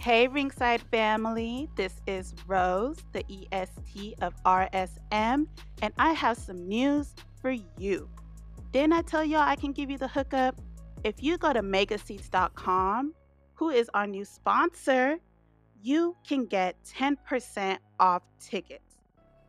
Hey, Ringside family. This is Rose, the EST of RSM, and I have some news for you. Didn't I tell y'all I can give you the hookup? If you go to megaseats.com, who is our new sponsor, you can get 10% off tickets.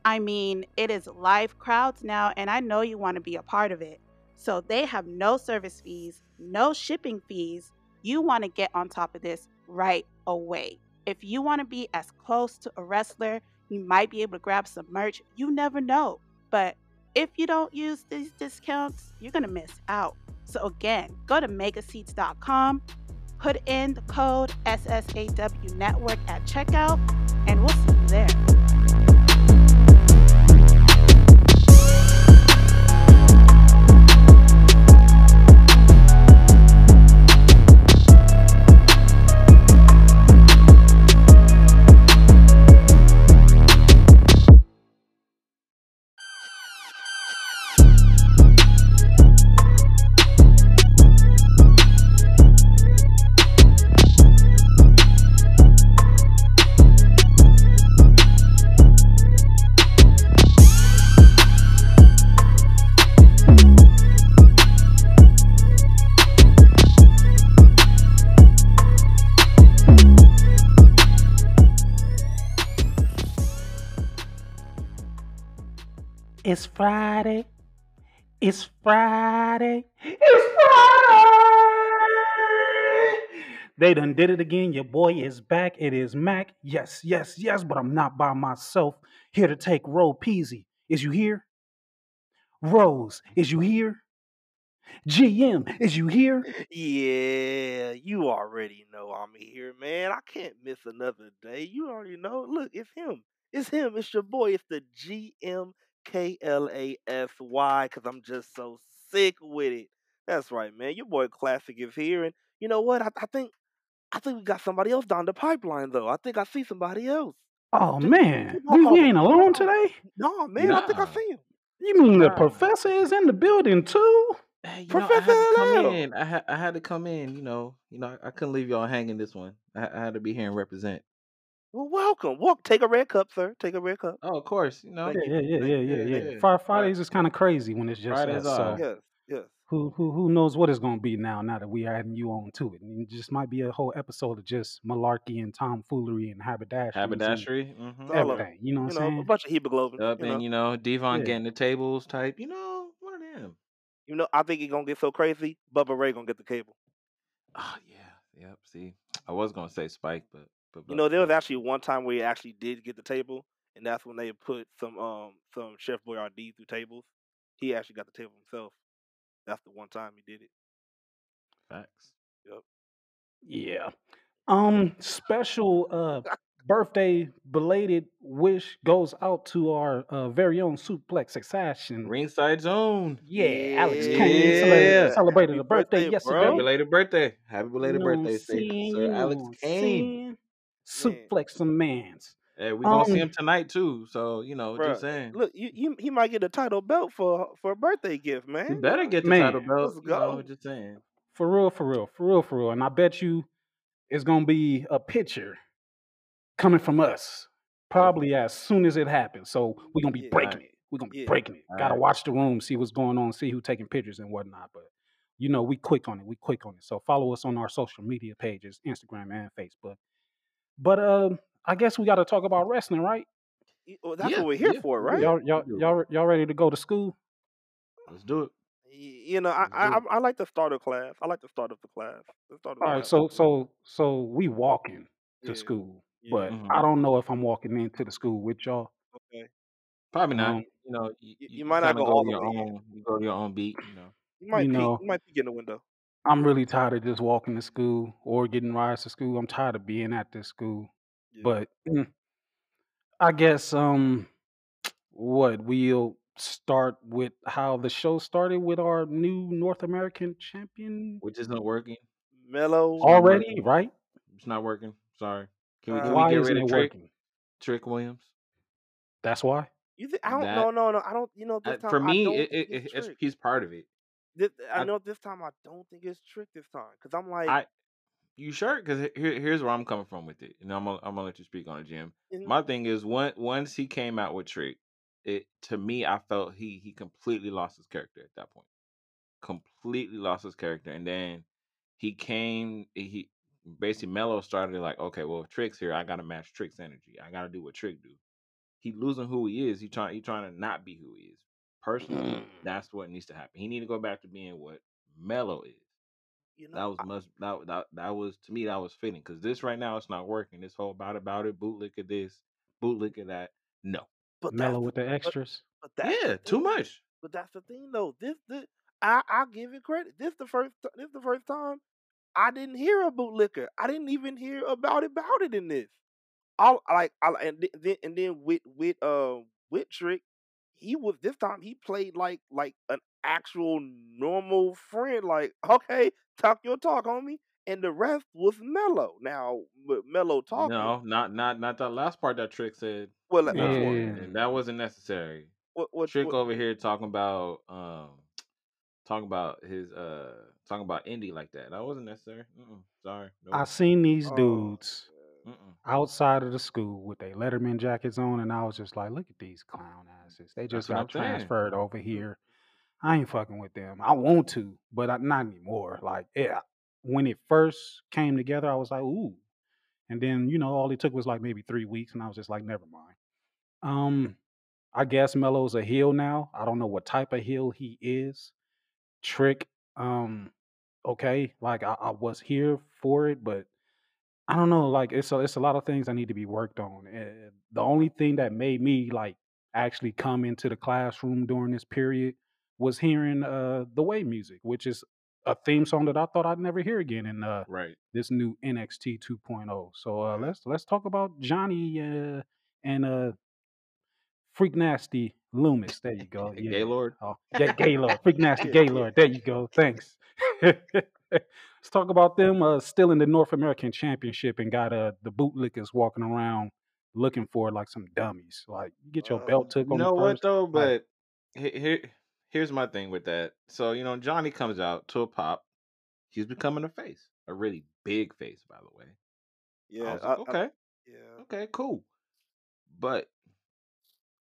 I mean, it is live crowds now, and I know you want to be a part of it. So they have no service fees, no shipping fees. You want to get on top of this right away. If you want to be as close to a wrestler, you might be able to grab some merch. You never know. But if you don't use these discounts, you're going to miss out. So again, go to megaseats.com, put in the code SSAW Network at checkout, and we'll see you there. Friday. It's Friday. It's Friday. They done did it again. Your boy is back. It is Mac. Yes, yes, yes, but I'm not by myself. Here to take Ro Peasy. Is you here? Rose, is you here? GM, is you here? Yeah, you already know I'm here, man. I can't miss another day. You already know. Look, it's him. It's him. It's your boy. It's the GM K L A S Y because I'm just so sick with it. That's right, man. Your boy Classic is here, and you know what? I, I think I think we got somebody else down the pipeline though. I think I see somebody else. Oh Ju- man, we, oh, we oh, ain't oh, alone today. No, man. I think I Nah. see him. You mean the Nah. professor is in the building too? Hey, you know, I had Professor to come in. I had I had to come in. You know, you know, I couldn't leave y'all hanging this one. I, I had to be here and represent. Well, welcome. Walk. Take a red cup, sir. Take a red cup. Oh, of course. You know, Thank Yeah, you. yeah, yeah, yeah, yeah, yeah, yeah. yeah. Fri- Right. Fridays is kind of crazy when it's just Fridays us. So. Yes, yes. who who who knows what it's gonna be now? Now that we adding you on to it, and it just might be a whole episode of just malarkey and tomfoolery and haberdasheries and haberdashery. Mm-hmm. It's all of it. everything. You know what You I'm know, a bunch of hemoglobin. Up You know. and you know, D-Von Yeah. getting the tables type. You know, one of them. You know, I think it's gonna get so crazy. Bubba Ray gonna get the cable. Oh yeah, yep. See, I was gonna say Spike, but but You know, there was actually one time where he actually did get the table, and that's when they put some um some Chef Boyardee through tables. He actually got the table himself. That's the one time he did it. facts. Yep. Yeah. Um, special uh birthday belated wish goes out to our uh, very own suplex succession. Ringside Zone. Yeah, Alex Yeah. Kane celebrated, Yeah. celebrated Happy a birthday birthday, yesterday. bro. Happy belated birthday. Happy You belated know birthday, Sir, You Alex what I'm Kane. Saying? Suplex some mans. Hey, we gonna see Um, him tonight too. So you know, Bruh, just saying. Look, you, you he might get a title belt for for a birthday gift, man. He You better get the Man, title belt. let's You know, go. just saying. For real, for real, for real, for real. And I bet you it's gonna be a picture coming from us probably as soon as it happens. So we're gonna be Yeah. breaking Right. it. We're gonna be Yeah. breaking it. Gotta Alright. watch the room, see what's going on, see who taking pictures and whatnot. But you know, we quick on it. We quick on it. So follow us on our social media pages, Instagram and Facebook. But um, I guess we gotta talk about wrestling, right? Well, that's Yeah, what we're here yeah, for, right? Y'all, y'all, y'all, y'all ready to go to school? Let's do it. You know, I, I I. I like the start of class. I like the start of the class. The start of All right, class. so so so we walking to Yeah, school, yeah. but Mhm. I don't know if I'm walking into the school with y'all. Okay. Probably not. Um, you know, you, You, you, you might not kinda go all the your way own. You go to your own beat. You know. You might you peek. know, You might peek in the window. I'm really tired of just walking to school or getting rides to school. I'm tired of being at this school. Yeah. But mm, I guess um what we'll start with how the show started with our new North American champion Which isn't working. Melo. It's not already, working. right? It's not working. Sorry. Can we Uh, can we Why get isn't rid of it Trick? working? Trick Williams. That's why. You think I don't? That No, no, no. I don't. You know, uh, this time for I me, don't it, think it, it's it, it's trick. he's part of it. This, I I know this time I don't think it's trick this time because I'm like, I You sure? Because here, here's where I'm coming from with it, and I'm gonna, I'm gonna let you speak on it, Jim. My thing is, one once he came out with Trick, it to me, I felt he he completely lost his character at that point. Completely lost his character, and then he came. He basically Melo started like, okay, well, Trick's here, I gotta match Trick's energy. I gotta do what Trick do. He losing who he is. He trying he trying to not be who he is. Personally, Mm. that's what needs to happen. He need to go back to being what Melo is. you know, That was I- much that that that was to me that was fitting because this right now it's not working. This whole about about it, bootlick of this, bootlick of that. No, but Melo with the extras. but that's yeah, too thing. much. But that's the thing, though. This, this, I, I give it credit. This the first, this the first time I didn't hear a bootlicker. I didn't even hear about it, about it in this. All like, I, and then, and then with, with, uh, with Trick, he was this time he played like, like an actual normal friend. Like, okay, talk your talk, homie. And the rest was mellow. Now, with mellow talking. No, not not not that last part that Trick said. Well, like, No. Yeah. that wasn't necessary. What, what, Trick what- over here talking about um talking about his uh talking about Indi like that. That wasn't necessary. Mm-mm, sorry. I seen these Oh, dudes man. Mm-mm. outside of the school with their Letterman jackets on, and I was just like, look at these clown asses. They just what got I'm saying. transferred over here. I ain't fucking with them. I want to, but I, not anymore. Like, yeah, when it first came together, I was like, ooh. And then, you know, all it took was like maybe three weeks, and I was just like, never mind. Um, I guess Melo's a heel now. I don't know what type of heel he is. Trick, um, okay, like I, I was here for it, but I don't know. Like it's a, it's a lot of things that need to be worked on. Uh, the only thing that made me like actually come into the classroom during this period was hearing uh the way music, which is a theme song that I thought I'd never hear again in uh Right. this new NXT 2.0. So uh Yeah. let's let's talk about Johnny uh and uh Freak Nasty Lumis. There you go. Yeah. Gaylord. Oh, Ga- Gaylord, Freak Nasty Yeah, yeah. Gaylord. There you go. Thanks. Let's talk about them uh, still in the North American Championship and got uh, the bootlickers walking around looking for like some dummies. Like you get your Uh, belt took You on know what though? But he- here, here's my thing with that. So you know, Johnny comes out to a pop. He's becoming a face, a really big face, by the way. I Yeah. was I- like, I- okay, yeah. okay, cool. But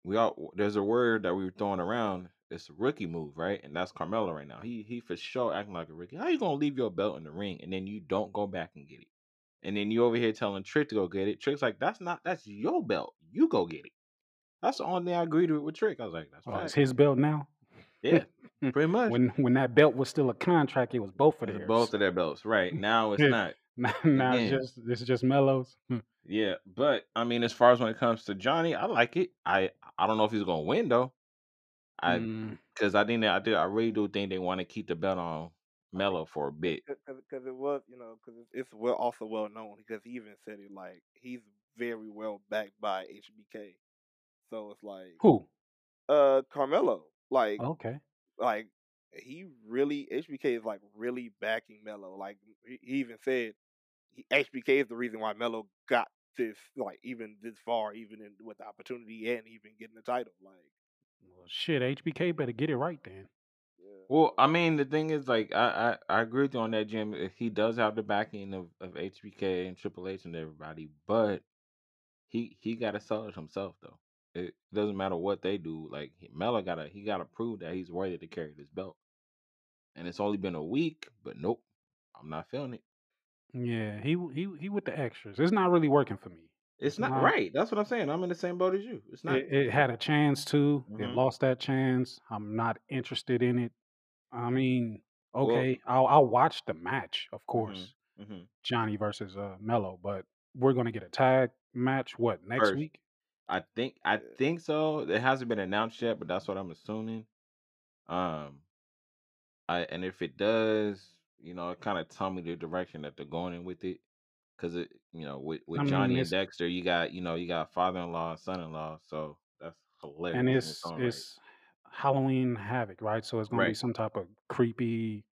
we all there's a word that we were throwing around. It's a rookie move, right? And that's Carmelo right now. He he for sure acting like a rookie. How you gonna leave your belt in the ring and then you don't go back and get it? And then you over here telling Trick to go get it. Trick's like, that's not that's your belt. You go get it. That's the only thing I agreed with with Trick. I was like, that's Oh, it's his belt now. Yeah, pretty much. When when that belt was still a contract, it was both of It's theirs. both of their belts, right? Now it's not. now now it's just it's just Melos. Hmm. Yeah, but I mean, as far as when it comes to Johnny, I like it. I I don't know if he's gonna win though. I Mm, because I think that I do. I really do think they want to keep the belt on Melo for a bit. because it was you know because it's, it's well also well known because he even said it like he's very well backed by HBK, so it's like who? uh Carmelo like Okay. like he really HBK is like really backing Melo like he he even said he, HBK is the reason why Melo got this like even this far even in with the opportunity and even getting the title like Well, shit, HBK better get it right then. yeah Well, I mean, the thing is, like, I I, I agree with you on that, Jim. If He does have the backing of, of HBK and Triple H and everybody, but he he got to sell it himself though. It doesn't matter what they do. Like Melo got to he got to prove that he's worthy to carry this belt. And it's only been a week, but nope, I'm not feeling it. Yeah, he he he with the extras. It's not really working for me. It's not right. That's what I'm saying. I'm in the same boat as you. It's not. It, it had a chance to. It Mhm. lost that chance. I'm not interested in it. I mean, Well- okay, I'll I'll watch the match, of course, hmm Johnny versus uh Melo, but we're gonna get a tag match. What next First. week? I think I think so. It hasn't been announced yet, but that's what I'm assuming. Um, I and if it does, you know, it kind of tell me the direction that they're going in with it, because it, you know, with with I mean, Johnny and Dexter, you got you know you got father-in-law, and son-in-law, so that's hilarious. and in it's right. it's Halloween Havoc, right? So it's gonna be some type of creepy,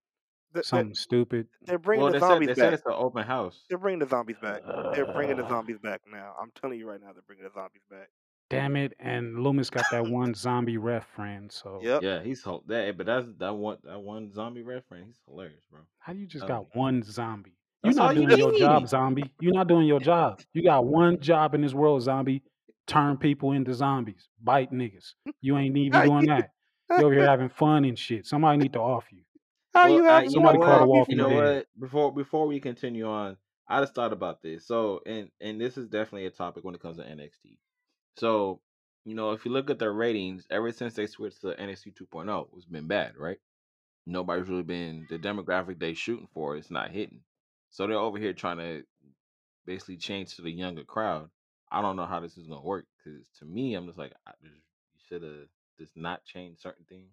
They- they- something stupid. they're bringing well, the they said zombies they said it's an open house. they're bringing the zombies back they're bringing the Uh, zombies back now I'm telling you right now they're bringing the zombies back Damn it! And Lumis got that one zombie ref friend. So yep Yeah, he's that, but that's that one that one zombie reference. He's hilarious, bro. how you just got one zombie? You're That's all not you doing your job, zombie. You're not doing your job. You got one job in this world, zombie. Turn people into zombies. Bite niggas. You ain't even doing that. You over here having fun and shit. Somebody need to off you. how you Well, uh, having know Somebody fun call the what? Walking You know Dead. what? Before before we continue on, I just thought about this. So, and and this is definitely a topic when it comes to NXT. So, you know, if you look at their ratings, ever since they switched to NXT 2.0, it's been bad, right? Nobody's really been the demographic they shooting for. It's not hitting. So they're over here trying to basically change to the younger crowd. I don't know how this is gonna work because to me, I'm just like, I just, you should have just not changed certain things.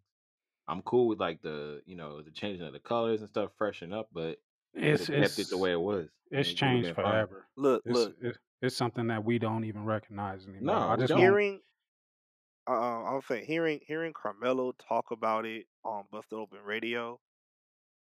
I'm cool with like the you know the changing of the colors and stuff, freshen up, but you could It's kept it the way it was. and it's it would changed been fine. forever. look It's look it's, it's something that we don't even recognize anymore. No, I we just don't. hearing uh, I'll say hearing hearing Carmelo talk about it on Busted Open Radio,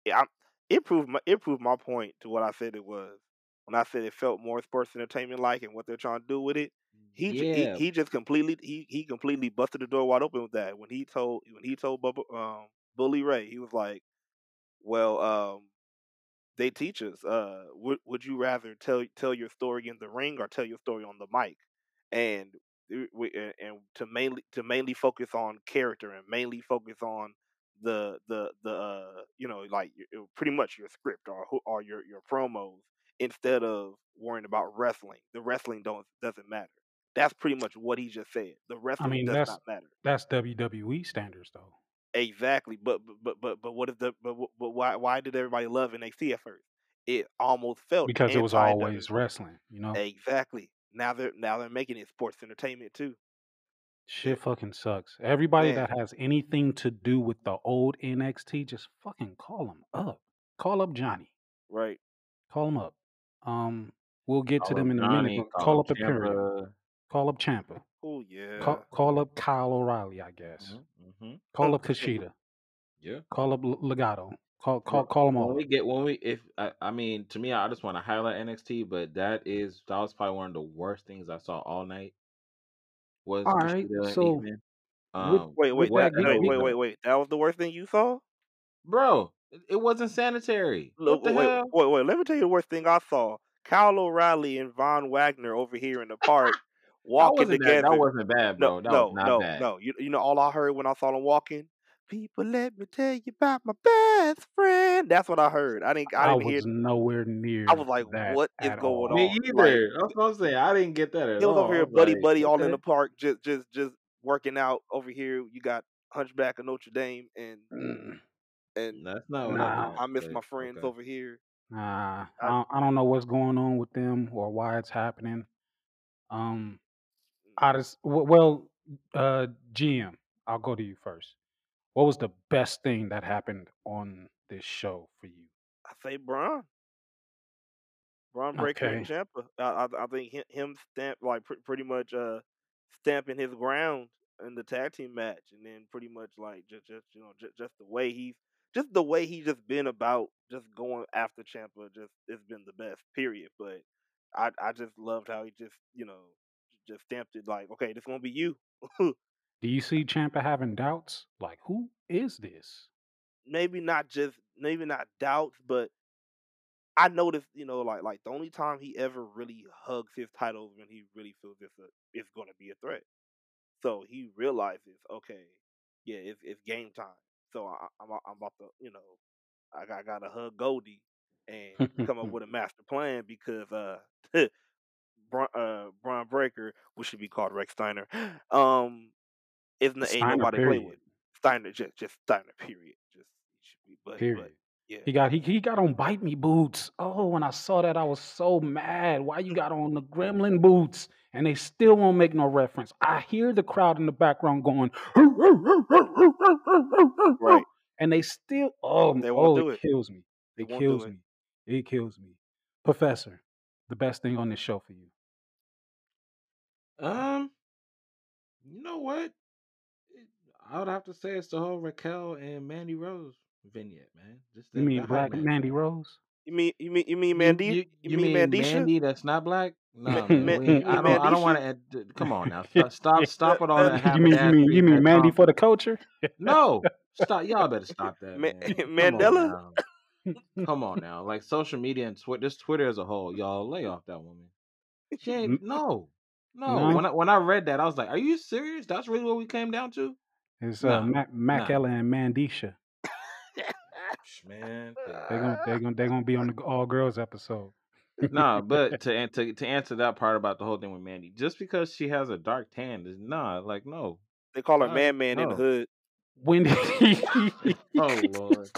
yeah, I'm, it proved my it proved my point to what I said it was. When I said it felt more sports entertainment like and what they're trying to do with it. He j- he, he just completely he, he completely busted the door wide open with that. When he told when he told Bubba, um, Bully Ray he was like, well um they teach us uh would would you rather tell tell your story in the ring or tell your story on the mic? And we, and and to mainly to mainly focus on character and mainly focus on the the the uh you know like pretty much your script or or your your promos instead of worrying about wrestling the wrestling don't doesn't matter that's pretty much what he just said the I wrestling mean does not matter that's WWE standards though. Exactly, but but but but but what is the but but why why did everybody love NXT at first? It almost felt Because it was always WWE. wrestling, you know? Exactly. Now they're now they're making it sports entertainment too. Shit fucking sucks. Everybody man, that has anything to do with the old NXT, just fucking call them up. Call up Johnny. right? Call him up. Um, we'll get to them in a minute, call call up Imperium. Call up Ciampa. Oh Call, yeah. call up Kyle O'Reilly, I guess. hmm hmm Call up Kushida. Yeah. Call up Legado. Call call call them all. when we get when we if I, I mean to me I just want to highlight NXT, but that is that was probably one of the worst things I saw all night was All right. So. Um, Wait, wait, that that, wait, wait, wait, wait. That was the worst thing you saw? bro? It, wasn't sanitary. Look, What the wait, hell? wait, wait. Let me tell you the worst thing I saw. Kyle O'Reilly and Von Wagner over here in the park walking wasn't that. That wasn't bad, No, bro. That was no, no, bad. no. You you know all I heard when I saw them walking. People, let me tell you about my best friend. That's what I heard. I didn't. I I didn't hear. was nowhere near. I was like, that what is going all. Me on? Like either. That's what I'm saying. I didn't get that at all. he was over all. I here, buddy, like, buddy, all in the park, just just just working out over here. You got Hunchback of Notre Dame, and Mm, and That's not what I Nah. I miss But my friends okay. over here. nah. I I, don't, know what's going on with them or why it's happening. Um, I just well, uh, GM. I'll go to you first. What was the best thing that happened on this show for you? I say Braun, Bron Breakker and Okay. Ciampa. I I, I think him, him stamp like pr- pretty much uh stamping his ground in the tag team match, and then pretty much like just just you know just, just the way he's just the way he's just been about just going after Ciampa. Just it's been the best. Period. But I I just loved how he just you know just stamped it like okay, this gonna be you. Do you see Ciampa having doubts? Like, who is this? maybe not just maybe not doubts, but I noticed, you know, like like the only time he ever really hugs his titles when he really feels it's a it's going to be a threat. So he realizes, okay, yeah, it's it's game time. So I, I'm I'm about to, you know, I got got to hug Goldie and come up with a master plan because uh, Bron, uh, Bron Breakker, which should be called Rex Steiner, um, isn't ain't Steiner, nobody to play with. period. Steiner, just just Steiner, period. Just be, but but Period. yeah. He got he, he got on bite me boots. Oh, when I saw that, I was so mad. Why you got on the gremlin boots? And they still won't make no reference. I hear the crowd in the background going, Right. and they still oh They won't oh do it it. kills me. They It kills it. me. It kills me. Professor, the best thing on this show for you. Um, you know what? It- I would have to say it's the whole Raquel and Mandy Rose vignette, man. Just You mean that Black whole match. Mandy Rose? You mean you mean you mean Mandy? you You, you mean mean Mandisha? Mandy that's not black? No, man. Ma- We you I mean don't I don't want to. Come on now. Stop stop stop with all that you mean you ass mean you mean Mandy Tom. for the culture? No, stop. Y'all better stop that, Ma- man. Come on Mandela? now. Come on now, like social media and Twitter, just Twitter as a whole, y'all lay off that woman. She ain't no, no. No? When I when I read that, I was like, "Are you serious? That's really what we came down to?" It's Nah, uh, Mac, Mac nah. Ella and Mandisha. Man, They're gonna they're gonna they're gonna be on the all girls episode. nah, but to, to to answer that part about the whole thing with Mandy, just because she has a dark tan is nah, like no. They call her Uh, Man Man in the hood. When did Oh lord.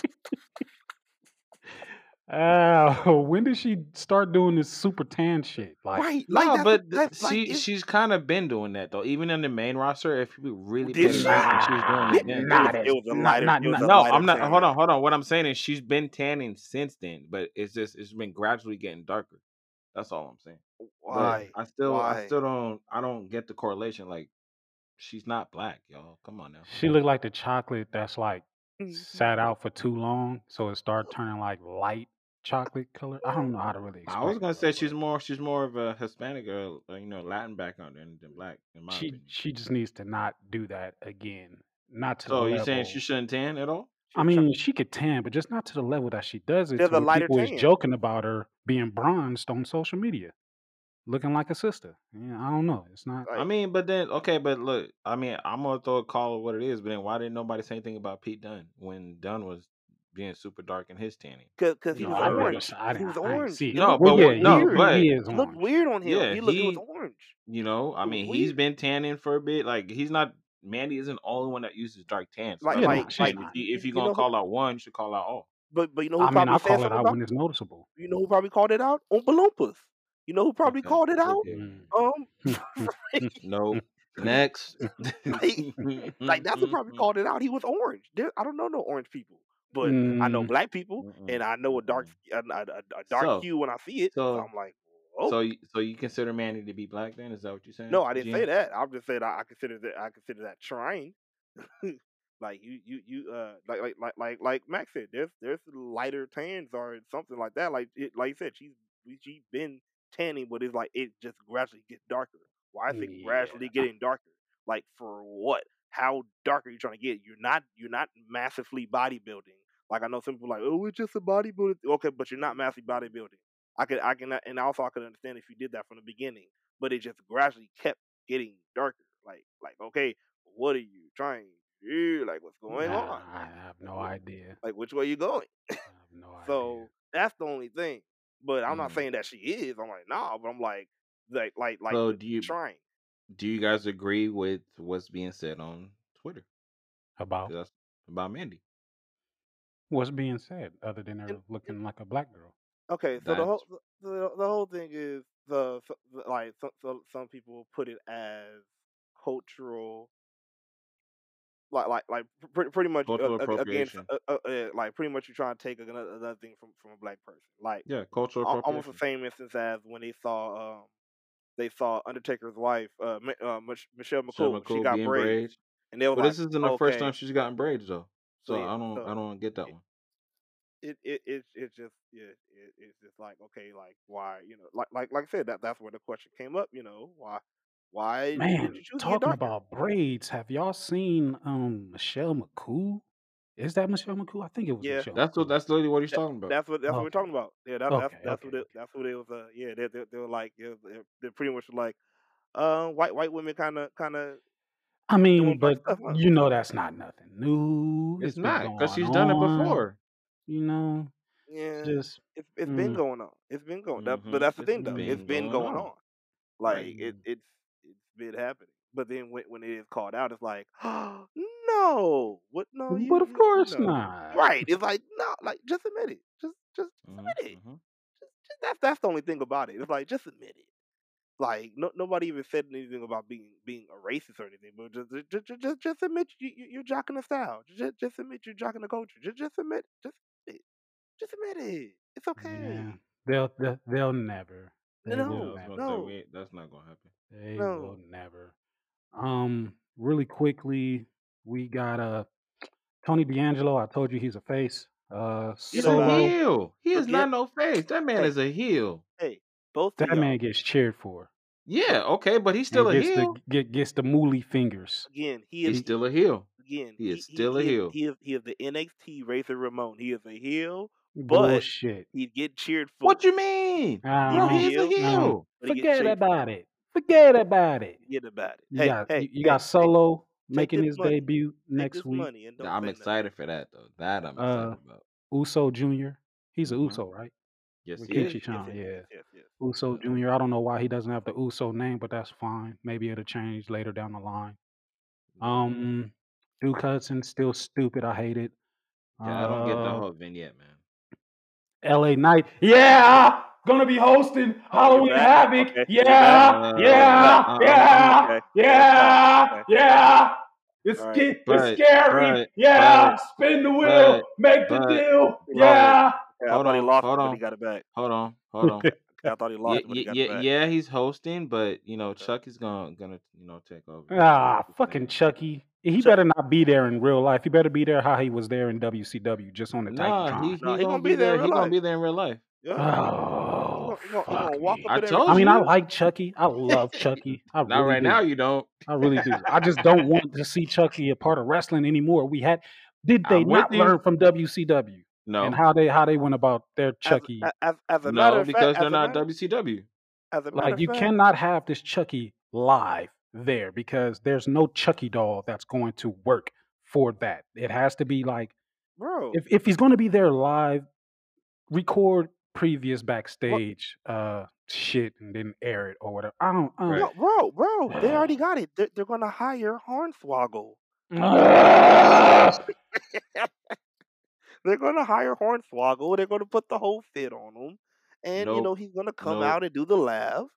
Oh, when did she start doing this super tan shit? Like, right. Like No, but th- that's like she it's- she's kind of been doing that though. Even in the main roster, if you really pay Did attention, she? she's doing it then. nah, it, was, it was a lighter. not- it was not- a No, lighter I'm not. tan. Hold on, hold on. What I'm saying is she's been tanning since then, but it's just it's been gradually getting darker. That's all I'm saying. But Why? I still I still don't I don't get the correlation. Like she's not black, y'all. Come on now. she looked like the chocolate that's like Mm-hmm. sat out for too long, so it started turning like light chocolate color. I don't know how to really explain. I was gonna though, say she's more she's more of a Hispanic or uh, you know Latin background than, than black in my she opinion. she just needs to not do that again. Not to So the you level. saying she shouldn't tan at all? I mean, she could tan, but just not to the level that she does it. There's to a where lighter people tan. is joking about her being bronzed on social media, looking like a sister. Yeah, I don't know. It's not. I mean, but then okay, but look, I mean, I'm gonna throw a call of what it is, but then why didn't nobody say anything about Pete Dunne when Dunne was being super dark in his tanning? cause, cause he No, was I never. orange. he was didn't- I didn't orange. see. No, but yeah, no, he, but- he is looked weird on him. Yeah, he looked. It was orange. You know, I It was mean, he's weird. been tanning for a bit. Like he's not. Mandy isn't the only one that uses dark tans. Like, Yeah, like, like. if, you, if you you're gonna know call out one, you should call out all. But but you know who I mean, I'll call it out about. when it's noticeable. You know who probably called it out? Oompa Loompas. You know who probably Okay, called it out? okay. Mm. Um, No. Next. like that's who probably called it out. He was orange. There, I don't know no orange people, but I know Mm. black people, Mm-mm, and I know a dark a, a, a, dark So- hue when I see it. So, so- I'm like, oh So, you, so you consider Manny to be black? Then is that what you're saying? no, I didn't say that. I'm just saying I, I consider that I consider that trying. like you you you uh like like like like like Max said, there's there's lighter tans or something like that. Like it, like you said, she's she's been tanning, but it's like it just gradually gets darker. Why is it Yeah. gradually getting darker? Like for what? How dark are you trying to get? You're not you're not massively bodybuilding. Like I know some people are like, oh, it's just a bodybuilding. Okay, but you're not massively bodybuilding. I could I can and also I could understand if you did that from the beginning, but it just gradually kept getting darker. Like like okay, what are you trying to do? Like what's going Nah, on? I have no idea. Like which way you going? I have no So idea. that's the only thing. But I'm not Mm. saying that she is. I'm like, nah, but I'm like like like like So do you trying. Do you guys agree with what's being said on Twitter About That's about Mandy? what's being said, other than her looking like a black girl. Okay, so the whole the, the whole thing is the, the like so, so some people put it as cultural, like like like pretty pretty much Cultural uh, again appropriation. uh, uh, uh, like pretty much you're trying to take another, another thing from from a black person, like Yeah, cultural al- almost the appropriation. same instance as when they saw um they saw Undertaker's wife uh, uh Michelle McCool, Michelle she got braids, braids. and they were But like, this isn't the first time she's gotten braids though. So So, yeah, I don't so I don't get that it- one. it it it's it's just yeah it, it's just like okay like why you know like like like I said that that's where the question came up you know why why Man, did you choose to get talking about braids, have y'all seen um Michelle McCool? Is that Michelle McCool? I think it was Yeah. Michelle. That's what that's literally what he's That- talking about. That's what that's what we're talking about. Yeah, that, that's Okay, that's okay, what it, that's what it was. Uh, yeah, they they, they were like yeah, they're, they're pretty much like uh white white women kind of kind of I mean, but stuff. Huh? you know that's not nothing new. It's been not because going she's done it before. You know, Yeah, just it's it's been mm. going on. It's been going. That, Mhm. but that's the It's thing though. It's been been going going on. on. Like Right. it it's it's been happening. But then when when it is called out, it's like oh, no, what no you but of course no. not. Right. It's like no, like just admit it. Just just Mhm, admit it. mhm. Just, just, that's that's the only thing about it. It's like just admit it. Like no, nobody even said anything about being being a racist or anything, but just just just, just, just admit you, you you're jocking the style. Just just admit you're jocking the culture. Just just admit just admit it. Just admit it. It's okay. Yeah, they'll they'll, they'll never. They No, Yeah, I will was never. say no. that's not gonna happen. They No. will never. Um, really quickly, we got uh Tony D'Angelo. I told you he's a face. Uh, He's know a heel. He is Forget not no face. That man hey is a heel. hey both That y'all man gets cheered for Yeah, okay, but he's still and a gets the heel. get gets the mooly fingers. again. He is He's is still a heel. again. He He is he still a he is, heel. he is he is the NXT Razor Ramon. He is a heel but Bullshit. he'd get cheered for. What you mean? Uh, Bro, He's a heel. heel. But he get Forget about it. Forget about it. Forget about it. You Hey, got hey, you, you hey, got Solo take making his money. debut Take next week. money I'm say nothing. excited for that though. That I'm excited Uh, about. Uso Jr. He's a hmm Uso, right? Yes, With he Yes, is. Chan, yes, yeah. yes, yes, yes. Uso Jr. I don't know why he doesn't have the Uso name, but that's fine. Maybe it'll change later down the line. Um, Duke Hudson still stupid. I hate it. Yeah, I don't get the Uh, whole vignette, man. L.A. Knight. Yeah, gonna be hosting Oh, Halloween. Havoc. Okay. Yeah, Uh, yeah, uh, yeah, Okay, okay, yeah, okay. yeah. It's All right. sca- it's but scary. but Yeah, but spin the wheel, but make the but deal. He lost it. Yeah. Okay, I hold thought he on, lost hold but he got it back. hold on, hold on. I thought he lost it, but he yeah, got yeah, it back. yeah, he's hosting, but you know, Okay. Chucky's gonna gonna you know take over. Ah, fucking. Chucky. He Chuck, better not be there in real life. He better be there how he was there in WCW, just on the Nah, he Titantron. no, he he gonna gonna be be there there. He real gonna be there in real life. Yeah, Oh, gonna, gonna, he gonna walk me. up I in there. I told mean, I like Chucky. I love Chucky. I Not really right now. You don't. I really do. I just don't want to see Chucky a part of wrestling anymore. We had did they I'm not you. learn from WCW No. and how they how they went about their As, Chucky? a- as, as a matter no, of fact, because as they're a not matter, WCW. as a matter Like you fact, cannot have this Chucky live there because there's no Chucky doll that's going to work for that. It has to be like bro, if if he's going to be there live, record previous backstage uh shit and then air it or whatever. I don't. I Right. no, bro, bro, they already got it. They're, they're gonna hire Hornswoggle. They're gonna hire Hornswoggle. They're gonna put the whole fit on him, and you know he's gonna come Nope. out and do the laugh.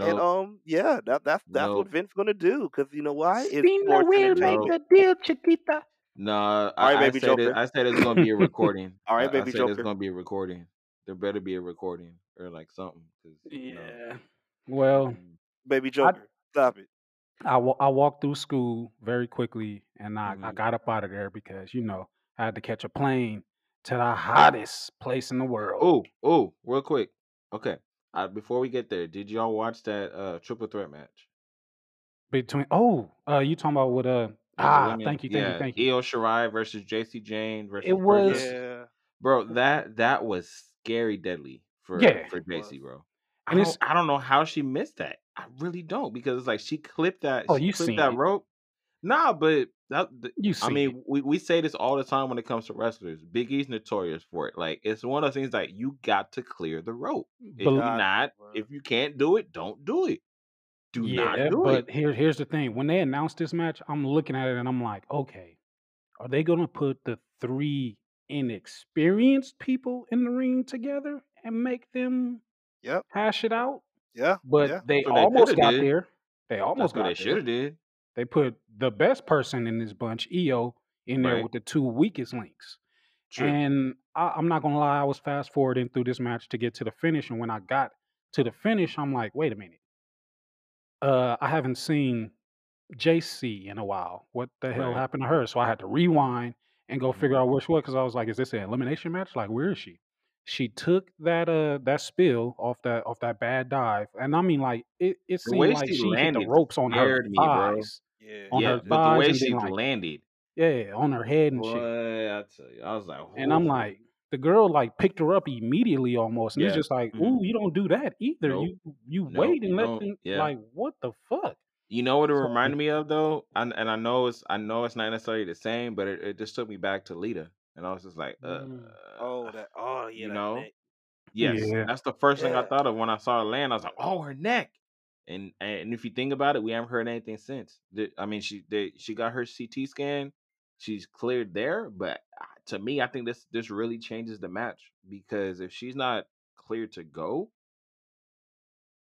And um, yeah, that that's that's what Nope. Vince gonna do. Cause you know why? It's Spin the sports wheel, make entertainment. the deal, Chiquita. No, All right, I, I baby said it. Joker. I said it's gonna be a recording. All right, I, right, I baby said it's gonna be a recording. There better be a recording or like something, cause you know. Yeah. Well, mm, Baby I Joker, stop it. I, I walked through school very quickly and I, I mhm. got up out of there because, you know, I had to catch a plane to the hottest place in the world. Oh, oh, real quick. Okay. Uh, before we get there, did y'all watch that uh triple threat match? Between, oh, uh, you talking about what, uh, ah, women? thank you, thank you, Yeah, thank you. Io Shirai versus Jacy Jayne versus It was, Yeah, Bro, that that was scary deadly for yeah. for it. Jacy, bro. I don't I don't know how she missed that. I really don't because it's like she clipped that oh, she you clipped that it. rope. Nah, but that th- You I it. mean, we, we say this all the time when it comes to wrestlers. Big E's notorious for it. Like it's one of those things like you got to clear the rope. If you not, bro. if you can't do it, don't do it. Do not yeah, do it. but here, here's the thing. When they announced this match, I'm looking at it and I'm like, okay, are they going to put the three inexperienced people in the ring together and make them Yep. hash it out? Yeah. But Yeah. they what they almost got did. there. They almost what they got should have did. They put the best person in this bunch, Io, in there Right. with the two weakest links. True. And I, I'm not gonna lie, I was fast forwarding through this match to get to the finish, and when I got to the finish, I'm like, wait a minute. Uh, I haven't seen Jacy in a while. What the hell Right. happened to her? So I had to rewind and go figure out which one because I was like, is this an elimination match? Like, where is she? She took that uh that spill off that off that bad dive, and I mean like it, it The seemed way like she she hit the landed ropes on her scared me, bro. thighs, Yeah. on Yeah, her but the thighs, way she then like landed, yeah, on her head and shit. I tell you, I was like, And I'm like, the girl like picked her up immediately almost, and it's Yeah. just like, ooh, you don't do that either. Nope. You you Nope. wait and You let them Yeah. like what the fuck. You know what it reminded me of though, and and I know it's I know it's not necessarily the same, but it, it just took me back to Lita, and I was just like, uh, mm, Oh, that. Oh, yeah. you That know, neck. yes, yeah, that's the first thing I Yeah. thought of when I saw her land. I was like, oh, her neck, and and if you think about it, we haven't heard anything since. The- I mean, she they, she got her CT scan, she's cleared there, but uh, to me, I think this this really changes the match because if she's not cleared to go,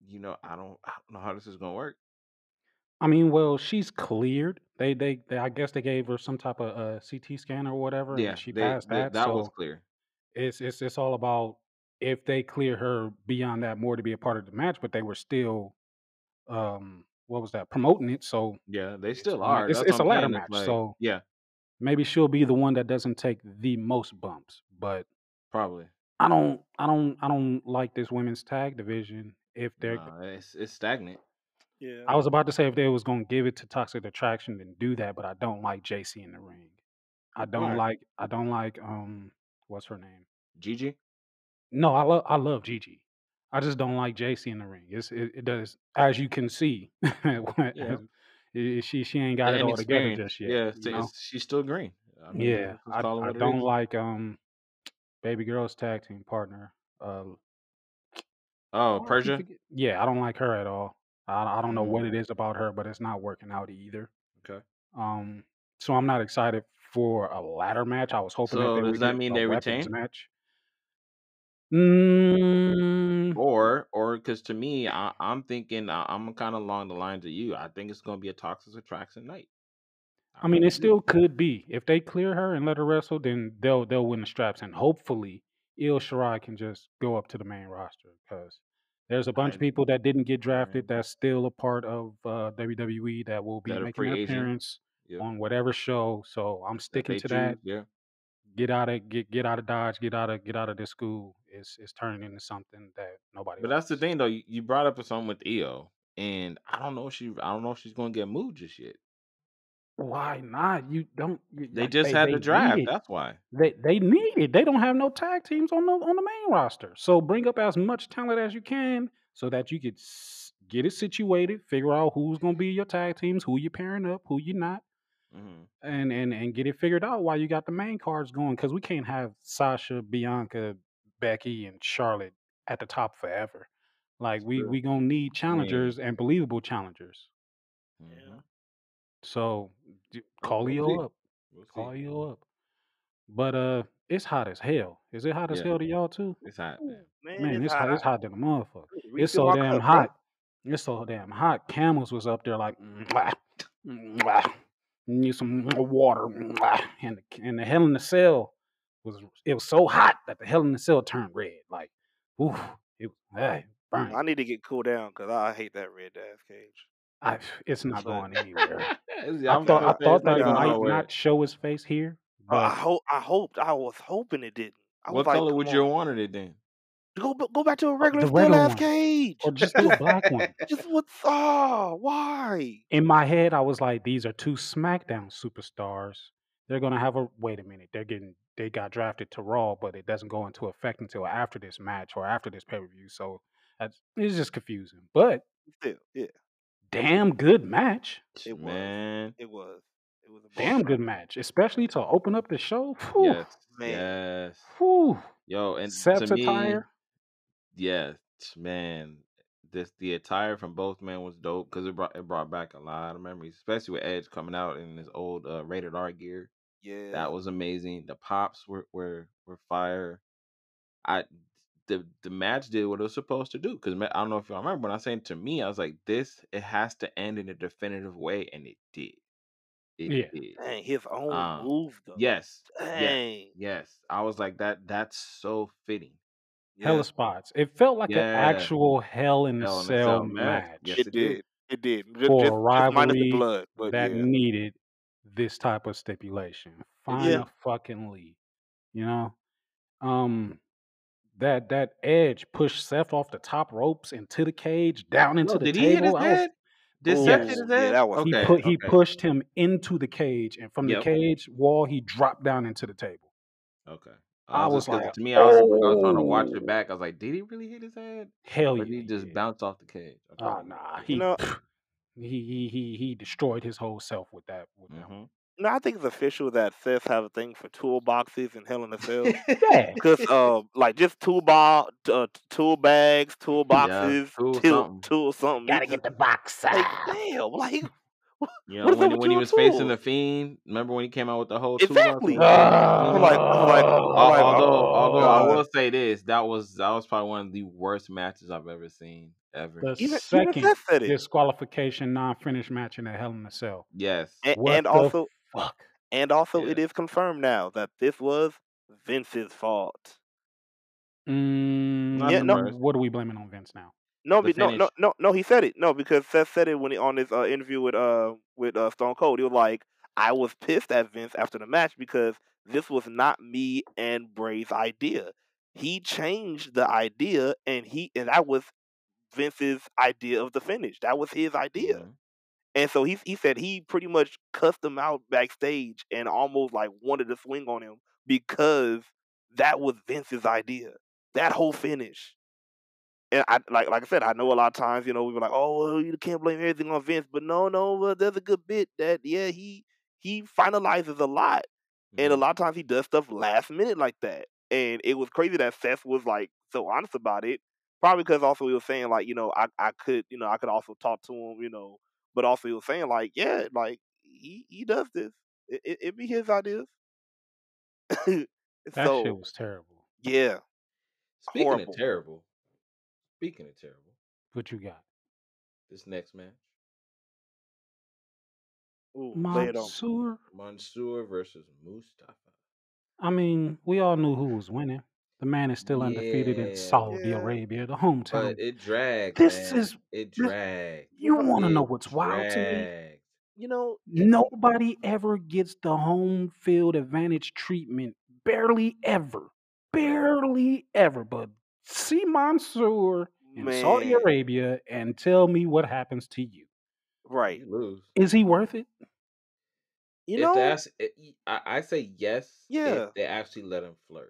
you know, I don't I don't know how this is gonna work. I mean, well, she's cleared. They, they they I guess they gave her some type of uh, CT scan or whatever, Yeah, and she they, passed they that. that was So clear. it's it's it's all about if they clear her beyond that more to be a part of the match, but they were still um what was that promoting it. So Yeah, they Yeah. still are. it's That's it's a I'm ladder saying. match. Like, So yeah, maybe she'll be the one that doesn't take the most bumps. But probably. I don't I don't I don't like this women's tag division. If they're it's it's stagnant. Yeah. I was about to say if they was gonna give it to Toxic Attraction, then do that. But I don't like Jacy in the ring. I don't Right. like I don't like um what's her name Gigi. No, I love I love Gigi. I just don't like Jacy in the ring. It's it, it does as you can see. when- Yeah. it- she she ain't got The it all together just yet. Yeah, you know? it's, she's still green. I mean, Yeah, let's I, call it I what it don't is. like um baby girl's tag team partner. Uh, Oh, why I keep Persia. forget- Yeah, I don't like her at all. I I don't know Mhm. what it is about her, but it's not working out either. Okay. Um, so I'm not excited for a ladder match. I was hoping that So they does would that get mean a they weapons retain? match. Mm, Or, or because to me, I, I'm thinking I, I'm kind of along the lines of you. I think it's going to be a Toxic Attraction night. I mean, really it do. still could be. If they clear her and let her wrestle, then they'll they'll win the straps, and hopefully, Io Shirai can just go up to the main roster because there's a bunch of people that didn't get drafted that's still a part of uh, WWE that will be That are making free an agent. appearance Yep. on whatever show. So I'm sticking to that. Yeah. Get out of get get out of Dodge. Get out of get out of this school. It's it's turning into something that nobody But that's the wants. thing, though. You, you brought up something with Io, and I don't know if she, I don't know if she's going to get moved just yet. Why not? You don't. You, They just they had they the draft. it. That's why. They they need it. They don't have no tag teams on the on the main roster. So bring up as much talent as you can so that you could get it situated, figure out who's gonna be your tag teams, who you're pairing up, who you're not, hmm and and and get it figured out while you got the main cards going. Because we can't have Sasha, Bianca, Becky, and Charlotte at the top forever. Like It's we true. we gonna need challengers and believable challengers. mhm. So d- Well, call we'll Io see. up. We'll Call see. Io up. But uh, it's hot as hell. Is it hot as Yeah, hell to y'all too? it's hot, man. Man, Man, it's it's hot. hot. It's I, hot than a motherfucker. It's refill so my damn cup, bro. hot. It's so damn hot. Camels was up there like, "Mwah, mwah, need some more water. mwah." And the, and the Hell in the Cell was it was so hot that the Hell in the Cell turned red. Like, ooh, it was hey, burn. I need to get cooled down because I hate that red ass cage. I, it's not But going anywhere. I thought I thought that going might nowhere. not show his face here, Uh, I hope. I hoped. I was hoping it didn't. I What like, color come would you on, have wanted it then? go go back to a uh, regular the steel ass cage. or just do a black one. Just what's oh why? in my head, I was like, these are two SmackDown superstars. They're gonna have a wait a minute. They're getting they got drafted to Raw, but it doesn't go into effect until after this match or after this pay per view. So that's, it's just confusing. But Still, yeah, damn good match. it was. Man, It was. It was a Damn bummer. good match, especially to open up the show. Whew, yes, Man, yes. whew. Yo, and to Seth's me, attire. yes, man. This the attire from both men was dope because it brought it brought back a lot of memories, especially with Edge coming out in his old uh, rated R gear. yeah. That was amazing. The pops were were were fire. I the the match did what it was supposed to do because I don't know if you remember when I was saying to me, I was like, this it has to end in a definitive way, and it did. It Yeah. did. Dang, his own Um, move though. yes, yes, Dang. yes. I was like that. That's so fitting. Hella Yeah. spots. It felt like an actual Hell in the Hell a Cell Cell match. match Yes, It it did. did. It did. Just, for a just, just minus the rivalry blood, but that yeah. needed this type of stipulation. Yeah. Finally, fucking Lee. You know, um, that that Edge pushed Seth off the top ropes into the cage, down into Yo, the did he hit his table. I was head? Did Seth yes. hit his Oh, yeah, head? that was He Okay, put he pushed him into the cage, and from the cage wall, he dropped down into the table. Okay. I I was was like, to me, I was I was trying to watch it oh, back. I was like, did he really hit his head, hell yeah, did he he just did. bounce off the cage? Okay. Oh nah, You he know, he he he he destroyed his whole self with that with that one. hmm no, I think it's official that Seth have a thing for toolboxes and Hell in a Cell. Yeah, Cause uh, like just tool ball, uh, tool bags, tool yeah, tool tool, something. tool something. Gotta just get the box like out. damn, like what You is know, up when when he and was facing the fiend, remember when he came out with the whole toolbox Exactly. thing? I'm like, like, I'm like, Although, oh although I will say this, that was that was probably one of the worst matches I've ever seen ever. the Even even second Seth said it, disqualification non-finish match in a Hell in a Cell. Yes. and, and also, fuck? and also, Yeah. it is confirmed now that this was Vince's fault. Not Yeah, no. Mm, what are we blaming on Vince now? no, be, no, no, no, no. He said it. No, because Seth said it when he on his uh, interview with uh with uh, Stone Cold. He was like, "I was pissed at Vince after the match because this was not me and Bray's idea. He changed the idea, and he and that was Vince's idea of the finish. That was his idea." Mhm. And so he he said he pretty much cussed him out backstage and almost like wanted to swing on him because that was Vince's idea. That whole finish. And I like like I said, I know a lot of times, you know, we were like, oh, well, you can't blame everything on Vince, but no, no, well, there's a good bit that yeah, he he finalizes a lot, and a Mhm. lot of times he does stuff last minute like that. And it was crazy that Seth was like so honest about it, probably because also he was saying like, you know, I I could, you know, I could also talk to him, you know, but also he was saying like, yeah, like he he does this. It it, it be his ideas. That so shit was terrible. yeah, Speaking horrible. of terrible, speaking of terrible, What you got? this next match, Ooh, lay it on. me. Mansoor. Mansoor versus Mustafa. I mean, we all knew who was winning. The man is still undefeated in Saudi Yeah. Arabia, the hometown. but it dragged, This man. is it this- dragged. you want to know It what's wild to me? You know, it, Nobody ever gets the home field advantage treatment. Barely ever. Barely ever. But see Mansoor in Saudi Arabia and tell me what happens to you. right? You lose. Is he worth it? You if know, that's, eh, I, I say yes. Yeah. If they actually let him flourish.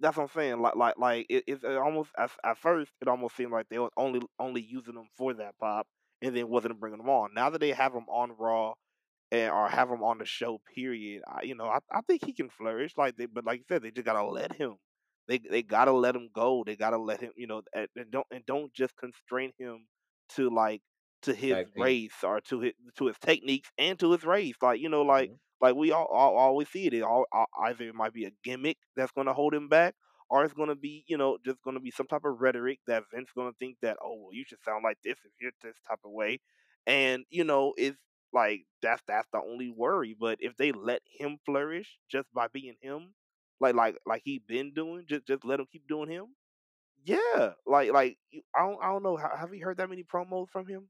That's what I'm saying. Like, like, like it, it's it almost at, at first it almost seemed like they were only only using them for that pop, and then wasn't bringing them on. Now that they have them on Raw, and or have him on the show, period. I, you know, I, I think he can flourish. Like they, but like you said, they just gotta let him. They they gotta let him go. They gotta let him. You know, and, and don't and don't just constrain him to like to his race or to his to his techniques and to his race. Like you know, like Mhm. Like we all, all always see it. It all, all either it might be a gimmick that's going to hold him back, or it's going to be you know just going to be some type of rhetoric that Vince going to think that oh well you should sound like this if you're this type of way, and you know it's like that's that's the only worry. But if they let him flourish just by being him, like like like he been doing, just just let him keep doing him. Yeah, like like I don't I don't know. Have you heard that many promos from him?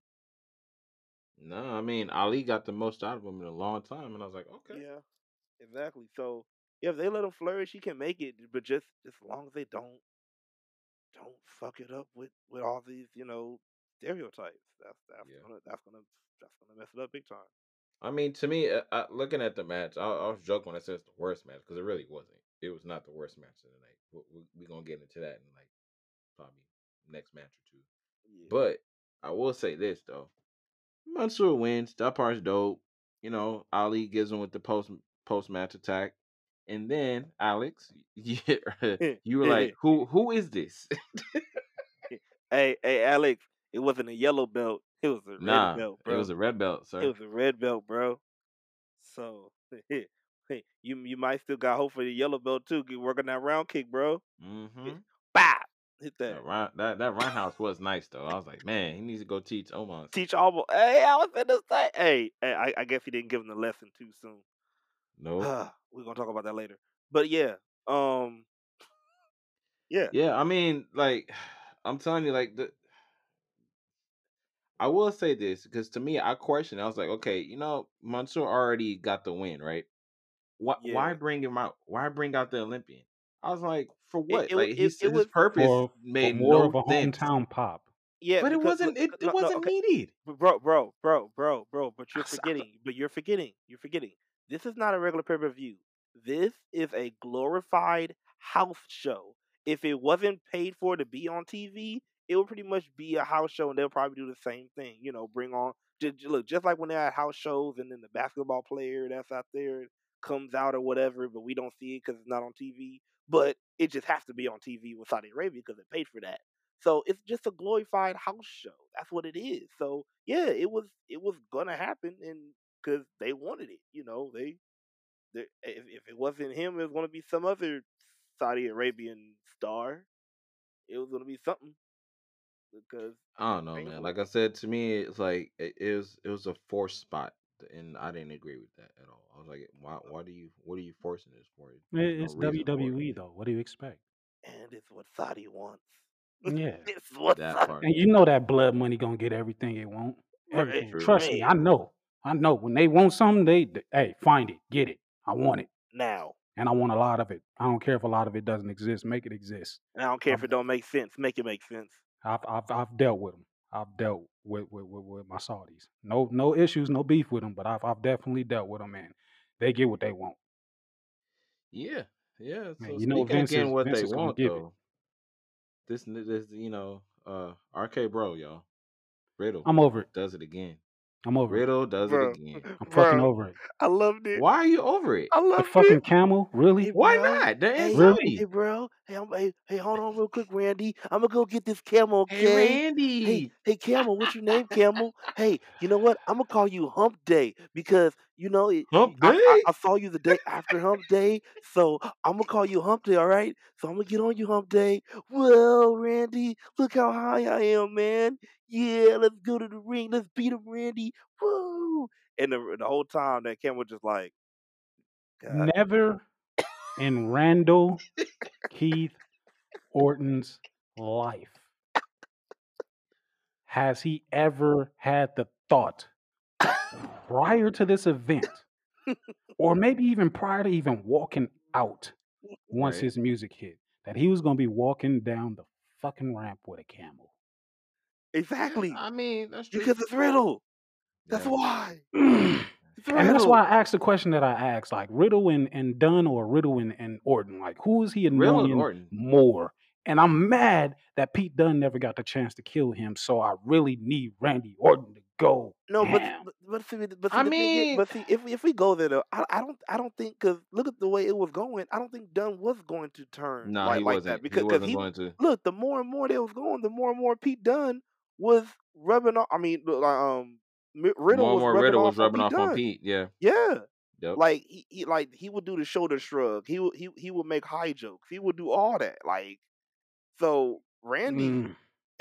No, I mean Ali got the most out of him in a long time, and I was like, okay. Yeah, exactly. So yeah, if they let him flourish, he can make it. But just as long as they don't don't fuck it up with with all these you know stereotypes, that's that's Yeah. gonna that's gonna that's gonna mess it up big time. I mean, to me, uh, uh, looking at the match, I, I was joking when I said it's the worst match because it really wasn't. It was not the worst match of the night. We're, we're gonna get into that in like probably next match or two. Yeah. But I will say this though, Mansoor wins. That part's dope. You know, Ali gives him with the post post match attack, and then Alex, you, eh, you were eh, like, eh, "Who who is this?" hey hey Alex, it wasn't a yellow belt. It was a red nah, belt, it was a red belt, sir. It was a red belt, bro. So you you might still got hope for the yellow belt too. Keep working that round kick, bro. Mm-hmm. Hit that. That that that roundhouse was nice though. I was like, man, he needs to go teach Omos. teach all. Hey, I was in the say. Hey, hey, I, I guess he didn't give him the lesson too soon. No. We're gonna talk about that later. But yeah, um, yeah, Yeah, I mean, like, I'm telling you, like the. I will say this because to me, I questioned. I was like, okay, you know, Mansoor already got the win, right? Why, why bring him out? Why bring out the Olympian? I was like, for what? it wa- like, it- he's, it his was- purpose For, for made more no of a sense. hometown pop. yeah. But it wasn't. It, because- it no, no, wasn't okay, needed. bro, bro, bro, bro, bro. But you're I saw the- forgetting. But you're forgetting. You're forgetting. This is not a regular pay per view. This is a glorified house show. If it wasn't paid for to be on TV, it would pretty much be a house show, and they'll probably do the same thing. You know, bring on just, look just like when they had house shows, and then the basketball player that's out there comes out or whatever, but we don't see it because it's not on TV. But it just has to be on TV with Saudi Arabia because it paid for that. So it's just a glorified house show. That's what it is. So yeah, it was it was gonna happen, and because they wanted it, you know, they, they if, if it wasn't him, it was gonna be some other Saudi Arabian star. It was gonna be something because I don't know, man. Like I said, to me, it's like it, it was. It was a forced spot, and I didn't agree with that at all. I was like, why? Why do you? What are you forcing this for? It- There's no It's reason for it. WWE though. What do you expect? and it's what Saudi wants. Yeah. It's what That Saudi part. And you know that blood money gonna get everything it want. Right, Everything. True. Trust me, man. I know. I know. When they want something, they, they hey, find it, get it. I want it. now. And I want a lot of it. I don't care if a lot of it doesn't exist. Make it exist. And I don't care if I'm- it don't make sense. Make it make sense. I've I've, I've dealt with them. I've dealt with with, with with my Saudis. No no issues, no beef with them, but I've I've definitely dealt with them, and they get what they want. Yeah, Yeah. So Man, you know speaking Vince is what Vince they want give it. though, this n- this you know, uh RK bro, y'all. Riddle I'm over it. does it again. I'm over it. Riddle does it again. I'm fucking over it. I loved it. Why are you over it? I love The loved fucking camel, really? Hey, Why not? They're Hey, Really? hey, bro. Hey, I'm, hey, hey, hold on real quick, Randy. I'm gonna go get this camel, Hey okay? Hey, Randy. hey, Camel, what's your name, Camel? Hey, you know what? I'm gonna call you Hump Day because you know it, Hump I, I? I saw you the day after Hump Day, so I'm gonna call you Hump Day, all right? So I'm gonna get on you Hump Day. Well, Randy, look how high I am, man. Yeah, let's go to the ring. Let's beat him, Randy. Woo! And the the whole time that Camel just like, God, Never in Randall Keith Orton's life has he ever had the thought prior to this event, or maybe even prior to even walking out once Right. his music hit, that he was going to be walking down the fucking ramp with a camel. exactly I mean, that's true. because it's Riddle. That's Yeah. why. and that's why I asked the question that I asked, like Riddle and, and Dunne or Riddle and, and Orton, like who is he Riddle and annoying more? And I'm mad that Pete Dunne never got the chance to kill him, so I really need Randy Orton to go No, but ham. but, but see, but see I the mean, but see, if if we go there, though, I, I don't I don't think because look at the way it was going. I don't think Dunne was going to turn no, like he like wasn't. that because because wasn't he going to. look the more and more they was going, the more and more Pete Dunne was rubbing off. I mean, look, like, um, Mi- Riddle More and more rubbing Riddle was rubbing off on Dunne. Pete. Yeah. Yeah, Yep. like he, he like he would do the shoulder shrug. He would he he would make high jokes. He would do all that. Like so, Randy. Mm,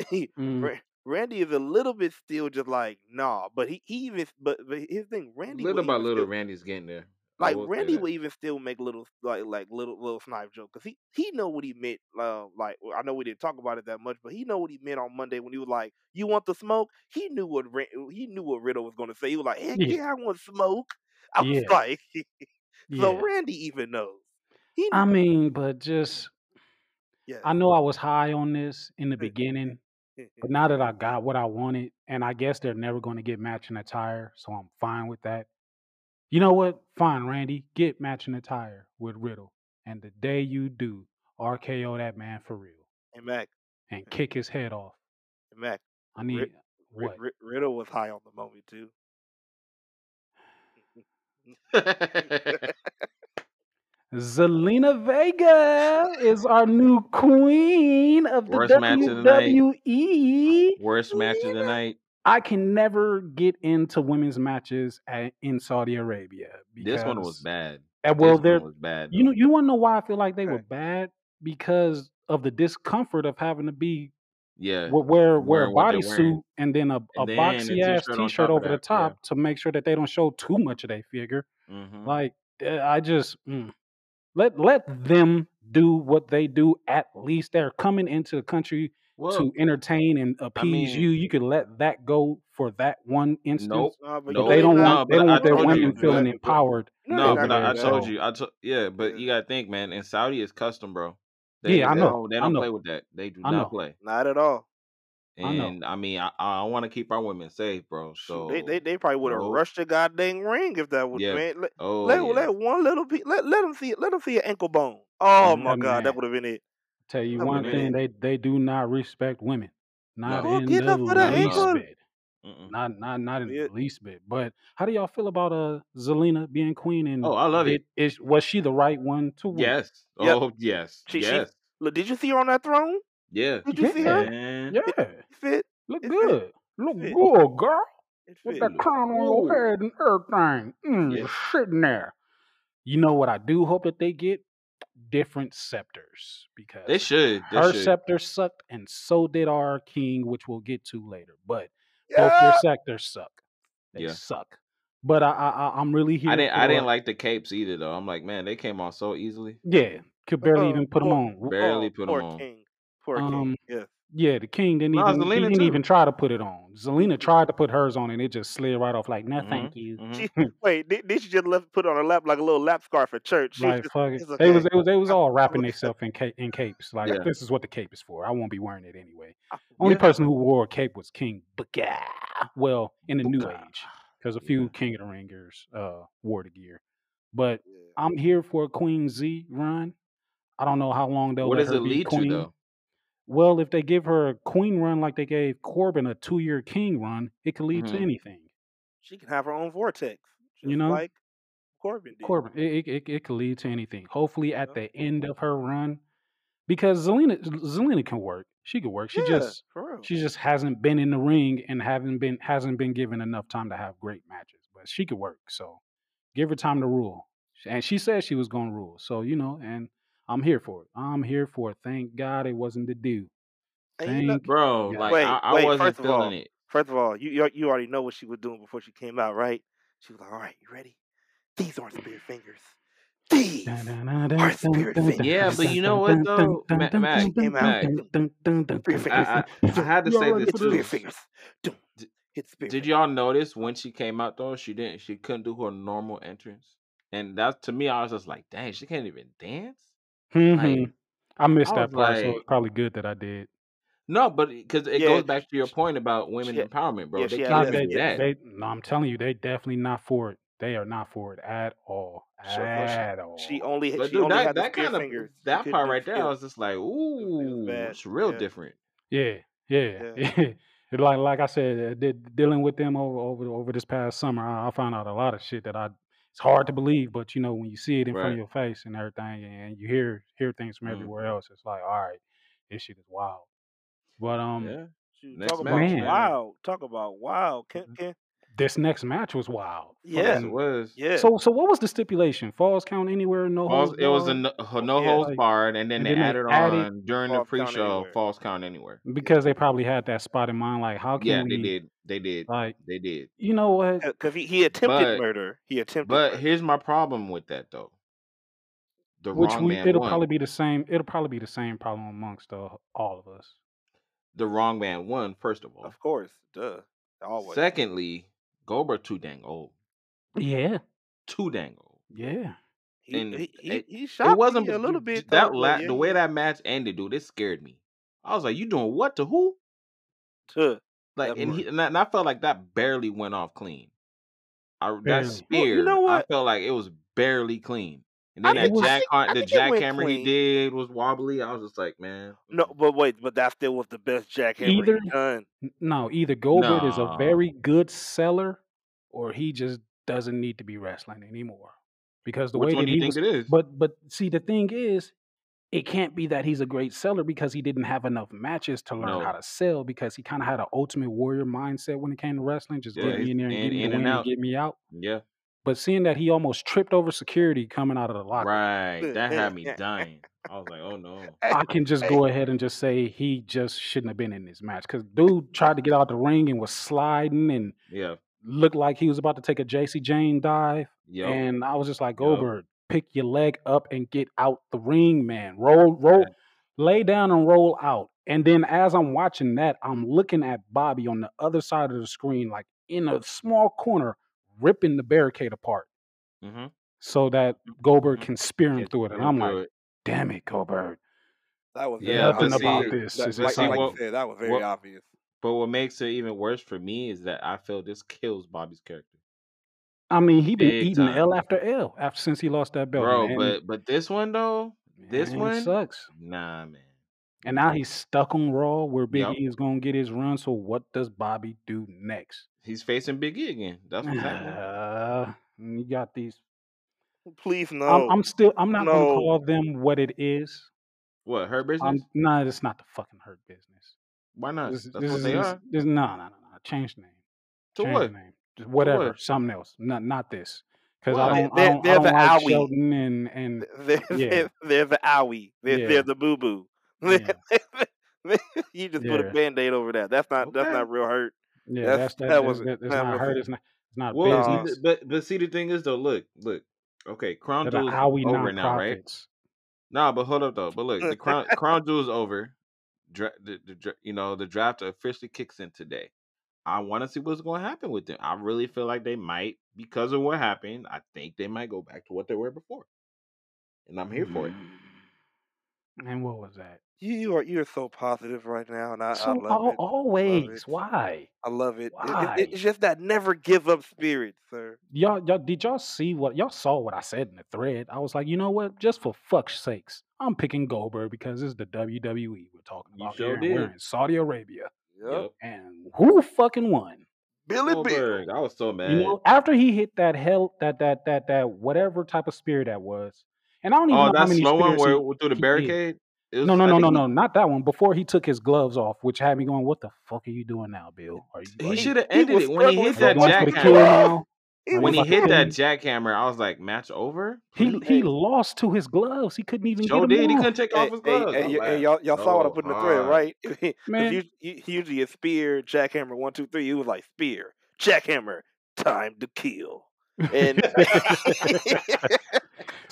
he, mm. Randy is a little bit still just like nah, but he, he even but, but his thing Randy Little by little, still Randy's getting there. Like Randy would even still make little like like little little snipe joke because he he know what he meant. Uh, like I know we didn't talk about it that much, but he know what he meant on Monday when he was like, "You want the smoke?" He knew what he knew what Riddle was gonna say. He was like, "Heck Yeah, yeah, I want smoke." I was yeah, like, so yeah. Randy even knows. He I mean, but just Yes. I know I was high on this in the beginning, but now that I got what I wanted, and I guess they're never going to get matching attire, so I'm fine with that. You know what? Fine, Randy, get matching attire with Riddle, and the day you do, RKO that man for real hey Mac, and kick his head off. hey, Mac, I need Rid- what? Rid- Riddle was high on the moment too. Zelina Vega is our new queen of the Worst match of the night. WWE. Worst match of the night. I can never get into women's matches at, in Saudi Arabia because This one was bad. Uh, well, This they're one was bad. you know you want to know why I feel like they were bad because of the discomfort of having to be Yeah. wear wear a Wearing what they're bodysuit and then a, a And then a boxy ass t-shirt top over the that. Yeah. top to make sure that they don't show too much of their figure. hmm Like uh, I just mm, let let them do what they do. At least they're coming into the country Well, to entertain and I appease mean, you. You could let that go for that one instance, nope. Nah, but but Nope. they don't they're want they don't I want their No, told they're women you. feeling but empowered no, No, but I, I gonna everywhere. do told you. I told yeah, but you gotta think, man. In Saudi, it's custom, bro. They Yeah, I know, they don't know, play with that. They do I not know, play. Not at all. And I mean, I I, I want to keep our women safe, bro. Shoot, they they, So they probably would have nope. rushed the goddamn ring if that would Yeah. man. Let Oh let, yeah. let one little piece. Let let them see let them see an ankle bone. Oh hmm my Uh, god, that would have been it. Tell you That one have thing: they they do not respect women, not No. In the up for the Not at least all. bit. Mm-mm. Not not not in Yeah. the least bit. But how do y'all feel about uh Zelina being queen? And Oh, I love did it. is was she the right one to win? Yes. Yep. Oh yes. She she. Yes. Look, did you see her on that throne? Yeah. Did you see her? Yeah, Man. yeah. It fit. Look It fit. good. Look fit. good, girl. With fit. that crown on your head and everything. Mm, Yeah. sitting there. You know what I do hope that they get? Different scepters. They Because should. They her should. scepter sucked and so did our king, which we'll get to later. But both their Yeah. scepters suck. They Yeah. suck. But I, I I- I'm really I here didn't. I didn't like the capes either, though. I'm like, man, they came off so easily. yeah. Could barely Oh, even put them on. Barely oh, put them poor on. king. Poor king. Um, Yes. yeah, the king didn't No, even he Zelina didn't even try to put it on. Zelina tried to put hers on and it just slid right off. Like, no, hmm thank you. hmm She wait. Did, did she just left put on her lap like a little lap scarf at church? She was Like just fuck it. it's They was they was they was all wrapping themselves in cape in capes. Like Yeah. this is what the cape is for. I won't be wearing it anyway. Only Yeah. person who wore a cape was King Booker. Well, in the new Booker. age, because a Yeah. few King of the Ringers uh wore the gear. But Yeah. I'm here for a Queen Z run. I don't know how long they'll What let does her it be lead to queen. though? Well, if they give her a queen run like they gave Corbin a two year king run, it could lead to hmm anything. She can have her own vortex, You know, like Corbin did. Corbin, it, it, it, it could lead to anything. Hopefully, at the end of her run, because Zelina, Zelina can work. She could work. She Yeah, just, she just hasn't been in the ring and haven't been hasn't been given enough time to have great matches. But she could work. So give her time to rule. And she said she was going to rule. So you know, and I'm here for it. I'm here for it. Thank God it wasn't the dude. And you know, Thank Bro, God. like wait, I, I wait. wasn't First of all, it. first of all, you you you already know what she was doing before she came out, right? She was like, "All right, you ready? These aren't spirit fingers. These are dun, spirit dun, dun, fingers." Yeah, but you know what dun, though, dun, Ma- Mac, came out. Mac. I, I, I had to say this hit for the this. spirit too. fingers. Doom, spirit Did y'all notice when she came out though, she didn't, she couldn't do her normal entrance, and that to me, I was just like, dang, she can't even dance. Hmm Like, I missed I was that part, so it's probably good that I did. no, but because it Yeah, goes back to your she, point about women she had, empowerment, bro. yeah, They she had No, can't less. they, do Yeah. that. they, no, I'm telling you, they definitely not for it. They are not for it at all, So, so at she, she all. only But she dude, only that had the that spirit kind of fingers. She that couldn't part do right there, I skill. was just like, It was, it was ooh, bad. it's real Yeah, different. Yeah, yeah. yeah. It like like I said, uh, de- dealing with them over over over this past summer, I, I found out a lot of shit that I. It's hard to believe, but you know when you see it in front of Right. your face and everything, and you hear hear things from Mm. everywhere else, it's like, all right, this shit is wild. But um, Yeah. Shoot, talk match, about man, man. wow. Talk about wow. Can can this next match was wild. yeah Yes, it was. yeah So so what was the stipulation? Falls count anywhere, no Falls. holds It was a barred. no, Oh, no yeah. holds Like, barred, and then and they then they added added on during the pre-show anywhere. false count anywhere. Because they probably had that spot in mind. Like, how can Yeah, can they did. They did. like, They did. you know what? Because he, he attempted But murder. He attempted but murder. here's my problem with that though. The Which wrong we man it'll won. probably be the same. It'll probably be the same problem amongst uh, all of us. The wrong man won. First of all. Of course. Duh. Always. Secondly, Goldberg too dang old. Yeah, Too dang old. yeah. He And he he, it, he it wasn't a little bit that though. la- yeah, the way that match ended, dude. It scared me. I was like, "You doing what to who?" Tuh. Like, and he and I, and I felt like that barely went off clean. I that Barely. Well, you spear, know I felt like it was barely clean. And I then It think that was. I jack, think the think it went jackhammer he did was wobbly. I was just like, man, No, mm. but wait, but that still was the best jackhammer Either he done. no, either Goldberg is a very good seller, or he just doesn't need to be wrestling anymore. Because the Which way one that do you he think was, it is? but but see, the thing is, it can't be that he's a great seller because he didn't have enough matches to learn how to sell. Because he kind of had an Ultimate Warrior mindset when it came to wrestling, just Yeah, get me in there and in get me the in and win and out. get me out. Yeah, But seeing that he almost tripped over security coming out of the locker right. That had me dying. I was like, oh no. I can just go ahead and just say he just shouldn't have been in this match because dude tried to get out the ring and was sliding and Yeah. looked like he was about to take a Jacy Jayne dive. Yep. And I was just like, Yep. Goldberg, pick your leg up and get out the ring, man. Roll, roll, lay down and roll out. And then as I'm watching that, I'm looking at Bobby on the other side of the screen, like in a small corner, ripping the barricade apart Mm-hmm. so that Goldberg Mhm. can spear him Can through it. And I'm like, it. damn it, Goldberg. that was Yeah, Nothing see, about this. That, like, just see like like, what said, that was very what obvious. but what makes it even worse for me is that I feel this kills Bobby's character I mean, he been big eating time, L after L after since he lost that belt. bro. And, But but this one though, this man, one, sucks. nah, man. And now he's stuck on Raw where Big Yep. E is going to get his run. So what does Bobby do next? He's facing Big E again. That's what's happening. Uh, you got these. Please I'm, no, I'm still. I'm not going to call them what it is. What her business? no. It's not the fucking hurt business. Why not? This, That's this what is they this, are. this, no, no, no, no. Change name. To Change what? name. Just whatever. what? Something else. Not not this. Because I What? They're, don't. I they're, don't. I they're don't the like owie. Shelton and and They're, yeah, they're, they're the owie. They're, yeah, they're the boo boo. yeah, you just put a yeah, band aid over that. That's not that's not real hurt. Yeah. That's That's that. that wasn't that, it's that not hurt. wasn't It's not. It's not Well, business. but but see the thing is though, look, look. Okay, Crown Jewel's Owie over now, right? Nah, but hold up though. But look, the Crown Crown Jewel is over. Dra- the, the, you know the draft officially kicks in today. I want to see what's going to happen with them. I really feel like they might, because of what happened. I think they might go back to what they were before, and I'm here for it. Mm. And what was that? You you are you're so positive right now, and I, I So love al- it. I love always, it. why? I love it. It, it. Why? It's just that never give up spirit, sir. Y'all, y'all, did y'all see what y'all saw? What I said in the thread? I was like, you know what? Just for fuck's sakes, I'm picking Goldberg because it's the WWE we're talking You about sure here. and We're did. in Saudi Arabia. Yep. Yep. And who fucking won? Billy Bill. Goldberg. I was so mad. You know, after he hit that hell, that that that that whatever type of spear that was, and I don't even oh, know how that many slow one spears where he, through the he did. barricade. It was, No, no, I no, no, no, not that one. Before he took his gloves off, which had me going, "What the fuck are you doing now, Bill? Are you he are you, should have ended it when he hit that you going for the kill jackhammer. now? He Are you When he hit that jackhammer, I was like, match over, He he lost to his gloves. He couldn't even get Joe them did. He couldn't take off his gloves. hey, I y- hey, laughed y'all, y'all saw what I put in the thread, right? Because Man, usually a spear, jackhammer, one, two, three. He was like spear, jackhammer, time to kill. And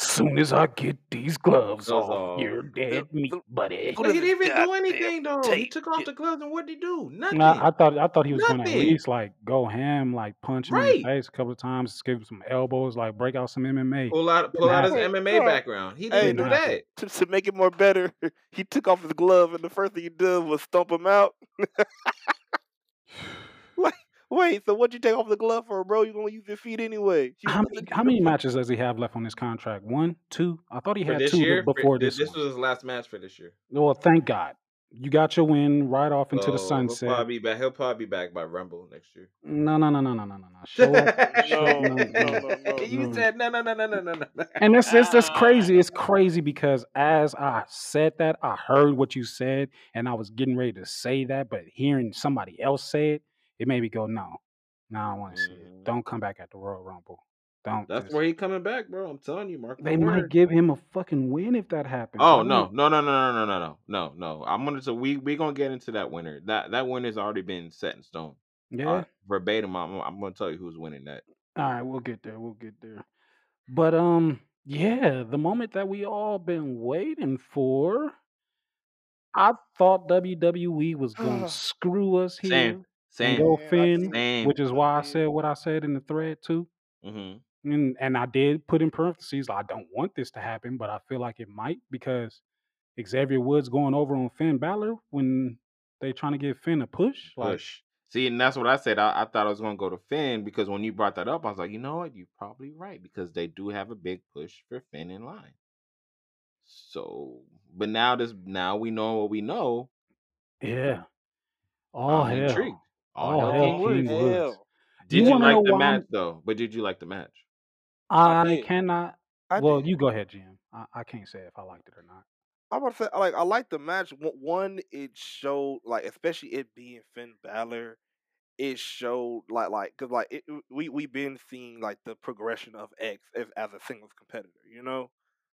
soon as I get these gloves Gloves off, off. you're dead meat, buddy. But he didn't even do anything though. He took off the gloves and what did he do? Nothing. Nah, Nothing. I thought I thought he was gonna at least like go ham, like punch him in the face a couple of times, give him some elbows, like break out some MMA. Pull out pull Didn't out his MMA bro, background. He didn't do Didn't that. to, to make it more better, he took off his glove, and the first thing he did was stomp him out. wait, wait, so what'd you take off the glove for, bro? You gonna use your feet anyway? You How many how many matches does he have left on his contract? One, two? I thought he For had two year, before this, this this one. was his last match for this year. Well, thank God. You got your win right off into the So he'll probably be back. He'll probably be back by Rumble next year. No, no, no, no, no, no, no, no. Show up. Show, No, no, no, no, no, no. you said no, no, no, no, no, no, no. And it's, it's that's crazy. It's crazy because as I said that, I heard what you said, and I was getting ready to say that, but hearing somebody else say it, it made me go, no, no, I don't want to see it. Mhm. Don't come back at the Royal Rumble. Don't. That's just, where he coming back, bro. I'm telling you, mark they might word. give him a fucking win if that happens. Oh no, no, no, no, no, no, no, no, no, no. I'm gonna so we we gonna get into that winner. That that winner's already been set in stone. Yeah. Uh, verbatim. I'm, I'm gonna tell you who's winning that. All right, we'll get there. We'll get there. But um, yeah, the moment that we all been waiting for. I thought WWE was gonna screw us here Same, same, go Finn, same. which is why I said what I said in the thread too. hmm And and I did put in parentheses, I don't want this to happen, but I feel like it might because Xavier Woods going over on Finn Balor when they trying to give Finn a push. Like, Push. See, and that's what I said. I, I thought I was gonna go to Finn because when you brought that up, I was like, you know what? You're probably right because they do have a big push for Finn in line. So, but now this now we know what we know. yeah. Oh I'm hell. intrigued. All Oh hell, hell, King King Woods. Woods. Hell, you Did you want to know like the match I'm- though? But did you like the match? I I cannot. I Well, did. you go ahead, Jim. I, I can't say if I liked it or not. I'm about to say, like, I like the match. One- One, it showed, like, especially it being Finn Balor, it showed, like, like, cause like it, we we been seeing like the progression of X as, as a singles competitor, you know,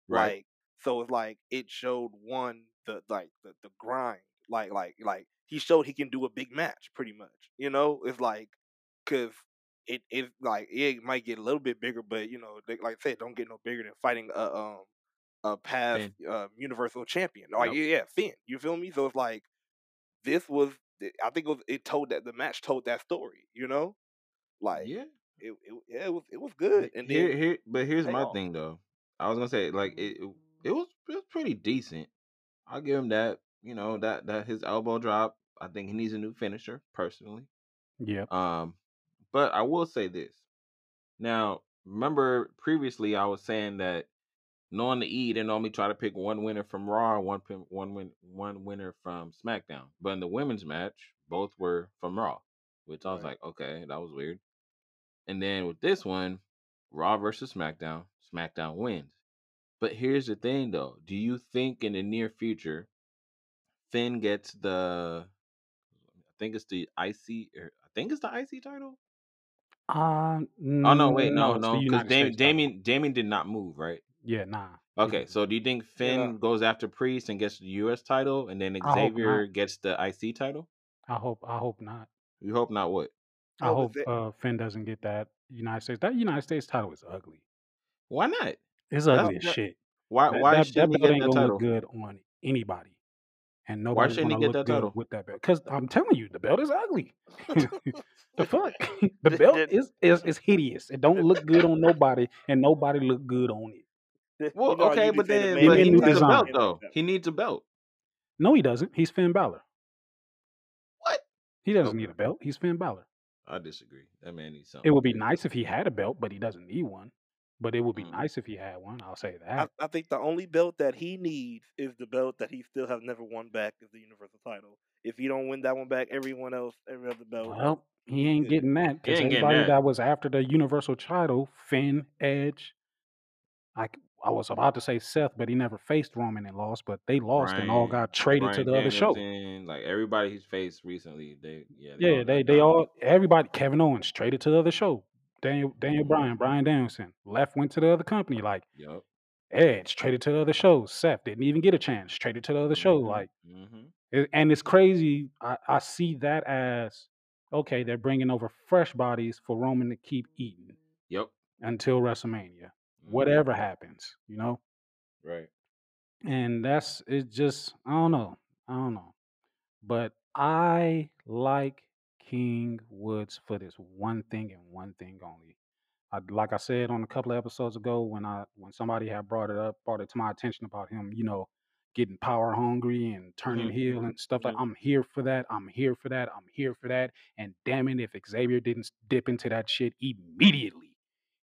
Right. like, so it's like it showed one the like the the grind, like like like he showed he can do a big match, pretty much, you know. It's like, cause it it like it might get a little bit bigger, but you know, they, like I said, don't get no bigger than fighting a um a past uh, universal champion. Like Yep. yeah, Finn. You feel me? So it's like this was. I think it was. It told that the match told that story. You know, like Yeah. it. it yeah, it was. It was good. And here, then here, but here's my off. thing though. I was gonna say like it, it, it was it was pretty decent. I'll give him that. You know that that his elbow drop. I think he needs a new finisher personally. Yeah. Um, but I will say this. Now, remember previously I was saying that knowing the E, they normally try to pick one winner from Raw, one one win, one winner from SmackDown. But in the women's match, both were from Raw, which I was Right. like, okay, that was weird. And then with this one, Raw versus SmackDown, SmackDown wins. But here's the thing, though. Do you think in the near future, Finn gets the? I think it's the IC. Or I think it's the IC title. Uh, Oh no, wait, no, no, it's no, because United Damian, Damian, Damian did not move, right? Yeah, nah. Okay, so do you think Finn Yeah. goes after Priest and gets the U.S. title, and then Xavier gets the IC title? I hope. I hope not. You hope not. What? I Oh, hope is uh, Finn doesn't get that United States. That United States title is ugly. Why not? It's That's ugly as that, shit. why. That Why that, that shouldn't he belt get ain't that gonna title? look good on anybody, and Why shouldn't he get that title? with that belt. Because I'm telling you, the belt is ugly. the fuck, the belt is is is hideous. It don't look good on nobody, and nobody look good on it. Well, you know, okay, but say the then, but he needs a belt though. He needs a belt. No, he doesn't. He's Finn Balor. What? He doesn't need a belt. He's Finn Balor. I disagree. That man needs something. It would be nice if he had a belt, but he doesn't need one. But it would be Mm. nice if he had one. I'll say that. I think the only belt that he needs is the belt that he still has never won back is the Universal title. If he don't win that one back, everyone else, every other belt, Well, he ain't getting that because everybody that. that was after the Universal title, Finn, Edge, i was about to say Seth, but he never faced Roman and lost. But they lost and all got traded to Brian the other show. Like everybody he's faced recently, they yeah, they Yeah, all they they all everybody Kevin Owens traded to the other show. Daniel Daniel. Bryan, Brian Danielson left went to the other company. Like Yep. Edge traded to the other show. Seth didn't even get a chance. Traded to the other show. Mhm. Like Mhm. it, and it's crazy. I, I see that as okay. They're bringing over fresh bodies for Roman to keep eating Yep. until WrestleMania. Mhm. Whatever happens, you know. Right. And that's it. Just I don't know. I don't know. But I like King Woods for this one thing and one thing only. I, like I said on a couple of episodes ago, when I when somebody had brought it up, brought it to my attention about him, you know, getting power hungry and turning Mhm. heel and stuff like. Mhm. I'm here for that. I'm here for that. I'm here for that. And damn it, if Xavier didn't dip into that shit immediately,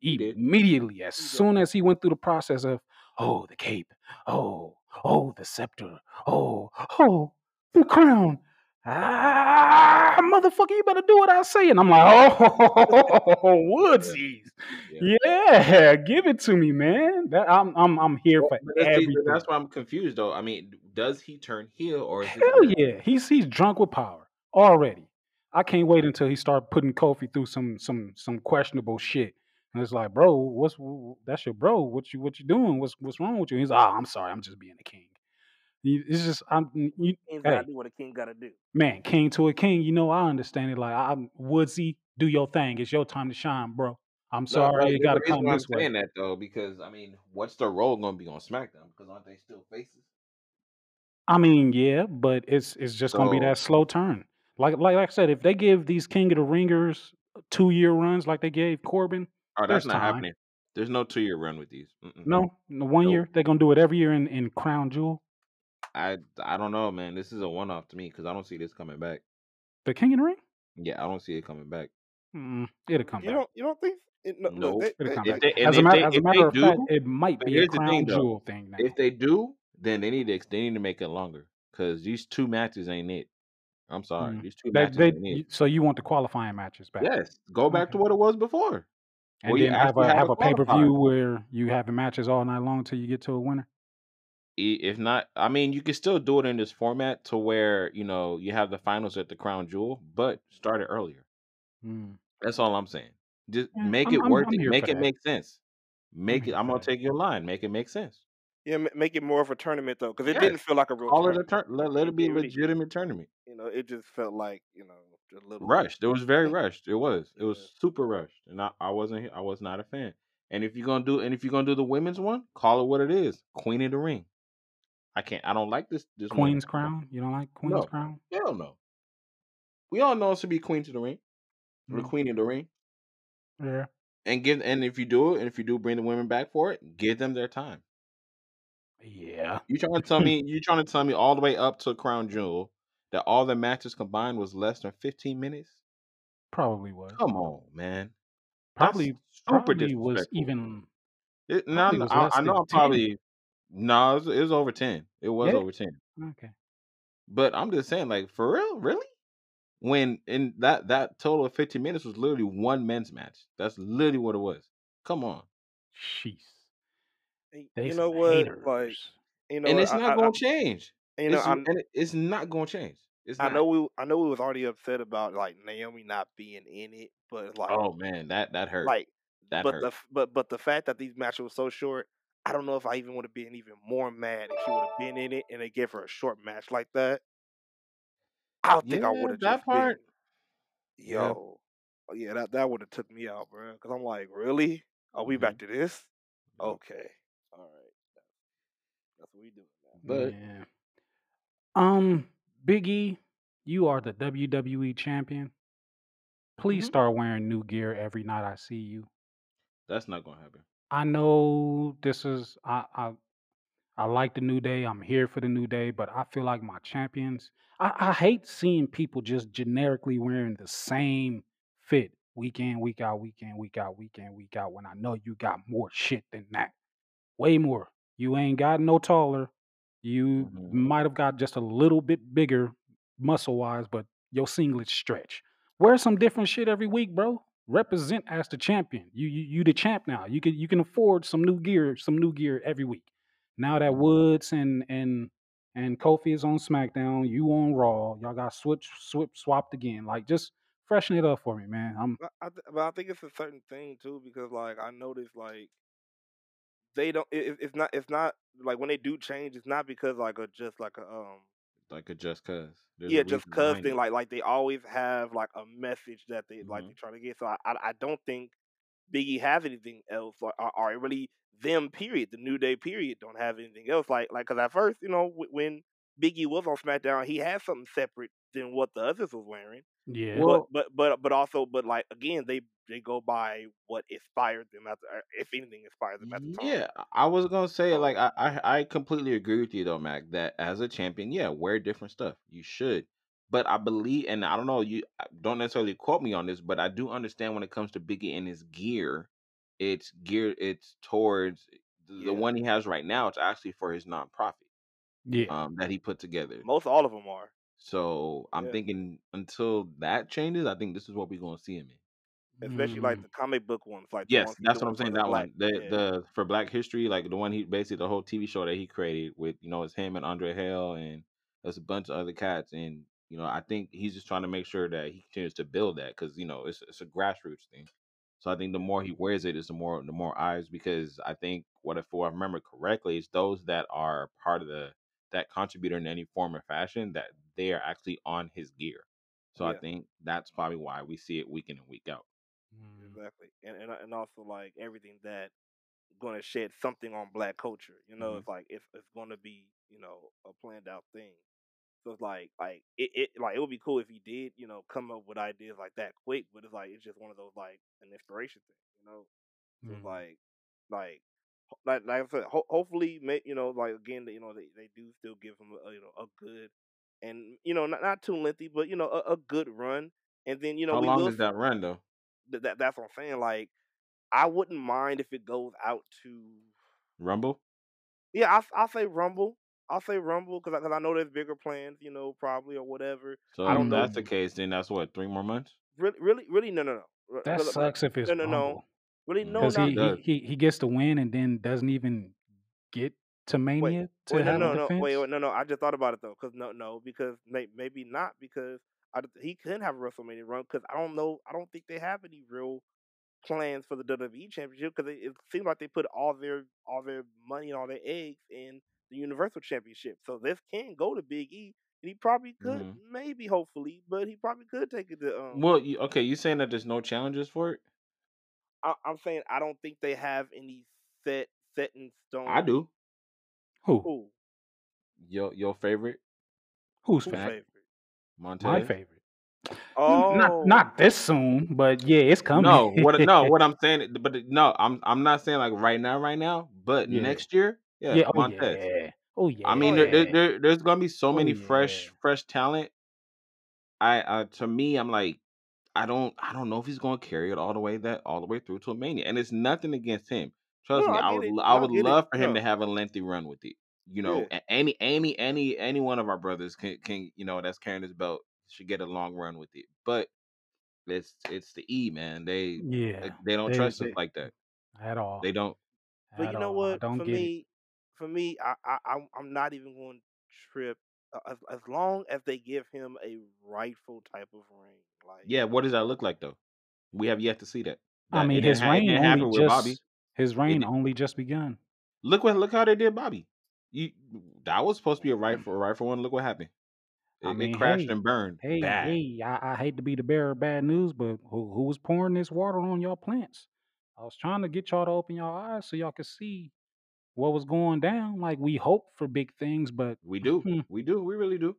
immediately, as soon as he went through the process of, oh, the cape, oh, oh, the scepter, oh, oh, the crown. Ah, motherfucker, you better do what I say. And I'm like, oh, woodsies. Yeah. Yeah, give it to me, man. That I'm I'm I'm here Well, for that's, everything. that's why I'm confused though. I mean, does he turn heel or is Hell real? yeah, he's he's drunk with power already. I can't wait until he start putting Kofi through some some some questionable shit. And it's like, bro, what's wh- that's your bro? What you what you doing? What's what's wrong with you? He's, ah, I'm sorry, I'm just being a king. You- It's just I'm you, King's hey gotta do what a king gotta do. man, king to a king. You know I understand it. Like I'm Woodsy, do your thing. It's your time to shine, bro. I'm No, sorry, no, it gotta reason come why I'm this way. saying that though, because I mean, what's their role going to be on SmackDown? Because aren't they still faces? I mean, yeah, but it's it's just gonna be that slow turn. Like like like I said, if they give these King of the Ringers two year runs like they gave Corbin, oh, that's not time. happening. There's no two year run with these. Mm-mm. No, no one Nope. year they're gonna do it every year in, in Crown Jewel. I I don't know, man. This is a one off to me because I don't see this coming back. The King of the Ring, Yeah, I don't see it coming back. mm, it'll come You back. don't you don't think it, no, look, Nope. they, It'll they, come back. they As a matter they as a matter they of fact, it might be a Crown thing though. Jewel thing now. If they do, then they need to they need to make it longer because these two matches ain't it. I'm sorry, Mm. these two They matches they ain't it. so you want the qualifying matches back? Yes, go back to what it was before, And where you then have a have have a a pay per view where you have the matches all night long till you get to a winner. I- If not, I mean, you can still do it in this format to where you know you have the finals at the Crown Jewel, but start it earlier. Mm. That's all I'm saying. Just Yeah, make I'm it I'm worth I'm it. here Make it that. make sense. I'm Make it. here I'm for gonna that. take your line. Make it make sense. yeah, ma- make it more of a tournament though, because it didn't feel like a real call it a tournament. turn. Let, let It, it be a really, legitimate tournament. you know, it just felt like you know a little Rushed. It was very rushed. It was. It yeah. was super rushed, and I, I wasn't. I was not a fan. And if you're gonna do, and if you're gonna do the women's one, call it what it is. Queen of the Ring. I can't. I don't like this. This one. Queen's Crown. You don't like Queen's No, Crown? hell no. We all know it's to be Queen to the Ring, or the Mm. Queen of the Ring, Yeah. and give. And if you do it, and if you do bring the women back for it, give them their time. Yeah. You trying to tell me? You trying to tell me all the way up to Crown Jewel that all the matches combined was less than 15 minutes? Probably was. Come on, man. That's Probably super probably was even It, no, probably no, was I, I know I'm probably no, it was, it was over 10. It was Yeah. over 10. Okay. But I'm just saying, like, for real, really? When in that that total of 15 minutes was literally one men's match. That's literally what it was. Come on. Jeez. And They You some know what? Like haters. you know And what? it's I, not I, I gonna change. and, you know It's I and it- it's not gonna change. It's I not. know we I know we was already upset about like Naomi not being in it, but it's like Oh man, that that hurt. like That but hurt. the f- but but the fact that these matches were so short, I don't know if I even would have been even more mad if she would have been in it and they gave her a short match like that. I don't think I would have that just been part. Yeah. yo. oh, Yeah, that that would have took me out, bro. Because I'm like, really? Are we hmm back to this? Yeah. Okay, all right. That's what we doing now. But Yeah. Um, Big E, you are the WWE champion. Please mhm, start wearing new gear every night I see you. that's not gonna happen. I know this is I I I like the new day. I'm here for the new day, but I feel like my champions. I, I hate seeing people just generically wearing the same fit week in, week out, week in, week out, week in, week out, when I know you got more shit than that. Way more. You ain't got no taller. You Mhm. might have got just a little bit bigger muscle wise, but your singlets stretch. Wear some different shit every week, bro. Represent as the champion. You you you the champ now. You can you can afford some new gear, some new gear every week. Now that. Woods and and and Kofi is on SmackDown, you on Raw. Y'all got switch swip swapped again. Like just freshen it up for me, man. I'm I, but I think it's a certain thing too because like I noticed like they don't. It- it's not. It's not like when they do change. It's not because like a just like a um Like a just cause. There's yeah just reason cuz behind thing. it. Like like they always have like a message that they like Mhm. they try to get. So I I, I don't think Biggie has anything else or, or, or really them period the New Day period don't have anything else. Like like because at first you know when Biggie was on SmackDown he had something separate than what the others was wearing. yeah. Well, but but but but also but like again they they go by what inspired them at the, if anything inspired them at the time. Yeah, I was gonna say like I, I I completely agree with you though, Mac. That as a champion, yeah, wear different stuff. You should, but I believe, and I don't know, you don't necessarily quote me on this, but I do understand when it comes to Biggie and his gear, it's geared, it's towards the, the one he has right now. It's actually for his nonprofit, yeah. um, that he put together. most all of them are. So I'm Yeah, thinking until that changes, I think this is what we're gonna see him in. Especially like Mm, the comic book ones, like Yes, that's what I'm saying. That one, the Yeah, the for Black History, like the one he basically the whole TV show that he created with you know it's him and Andre Hale and there's a bunch of other cats and you know I think he's just trying to make sure that he continues to build that because you know it's it's a grassroots thing. So I think the more he wears it, is the more the more eyes because I think what if I remember correctly, is those that are part of the that contributor in any form or fashion that they are actually on his gear. So I think that's probably why we see it week in and week out. Exactly. And and and also like everything that going to shed something on black culture. You know, hmm it's like it's it's going to be you know a planned out thing. So it's like like it, it like it would be cool if he did you know come up with ideas like that quick, but it's like it's just one of those like an inspiration thing. You know, so it's mm. like like like like I said, ho- hopefully, may, you know, like again, you know, they, they do still give him a you know a good and you know not not too lengthy, but you know a, a good run, and then you know How long will is that run though? Th- that that's what I'm saying. Like I wouldn't mind if it goes out to Rumble? yeah, I'll, I'll say Rumble. I'll say Rumble because I, I know there's bigger plans, you know, probably or whatever. So I if don't know. that's the Mm, case, then that's what three more months. Really, really, really, no, no, no. R- that 'cause, sucks if it's No, no, no. Rumble Really, Mm, no, because he, it he he he gets the win and then doesn't even get to wait, Mania to wait, no, have a no, no, wait, defense. wait, no, no. I just thought about it though, because no, no, because may, maybe not because I, he couldn't have a WrestleMania run because I don't know. I don't think they have any real plans for the WWE Championship because it, it seems like they put all their all their money and all their eggs in the Universal Championship. So this can go to Big E, and he probably could, hmm maybe, hopefully, but he probably could take it to. Um, Well, you, okay, you saying that there's no challenges for it? I, I'm saying I don't think they have any set set in stone. I do. Who? Who Your your favorite Who's who favorite? Favorite? My favorite. N- Not Oh, not this soon, but yeah, it's coming. No, what? No, what I'm saying, but no, I'm I'm not saying like right now, right now, but yeah. next year, yeah, Yeah. Oh Montez. yeah. Oh I oh mean, there, there, yeah. yeah. there there's gonna be so Oh many yeah. fresh fresh talent. I uh, to me, I'm like, I don't I don't know if he's gonna carry it all the way that all the way through to a mania, and it's nothing against him. Trust no, me, I I would it. I No, I would get it. love for him to have a lengthy run with it. You know, a- any any any any one of our brothers can can you know that's carrying his belt should get a long run with it. But it's it's the E man. They Yeah. they they don't They trust us they like that. at all. They don't. but At you know all. What? don't For get it. me, for me, I, I I'm I'm not even going to trip uh, as as long as they give him a rightful type of ring. Like Yeah, what does that look like though? We have yet to see that. I mean, his reign didn't only happen with Bobby. just his reign only just begun. look what look how they did Bobby. You that was supposed to be a rightful rightful one. Look what happened. I It, it crashed hey, and burned hey, bad. hey, I, I hate to be the bearer of bad news, but who, who was pouring this water on y'all plants? I was trying to get y'all to open your eyes so y'all could see what was going down. Like we hope for big things, but We do, we do, we really do.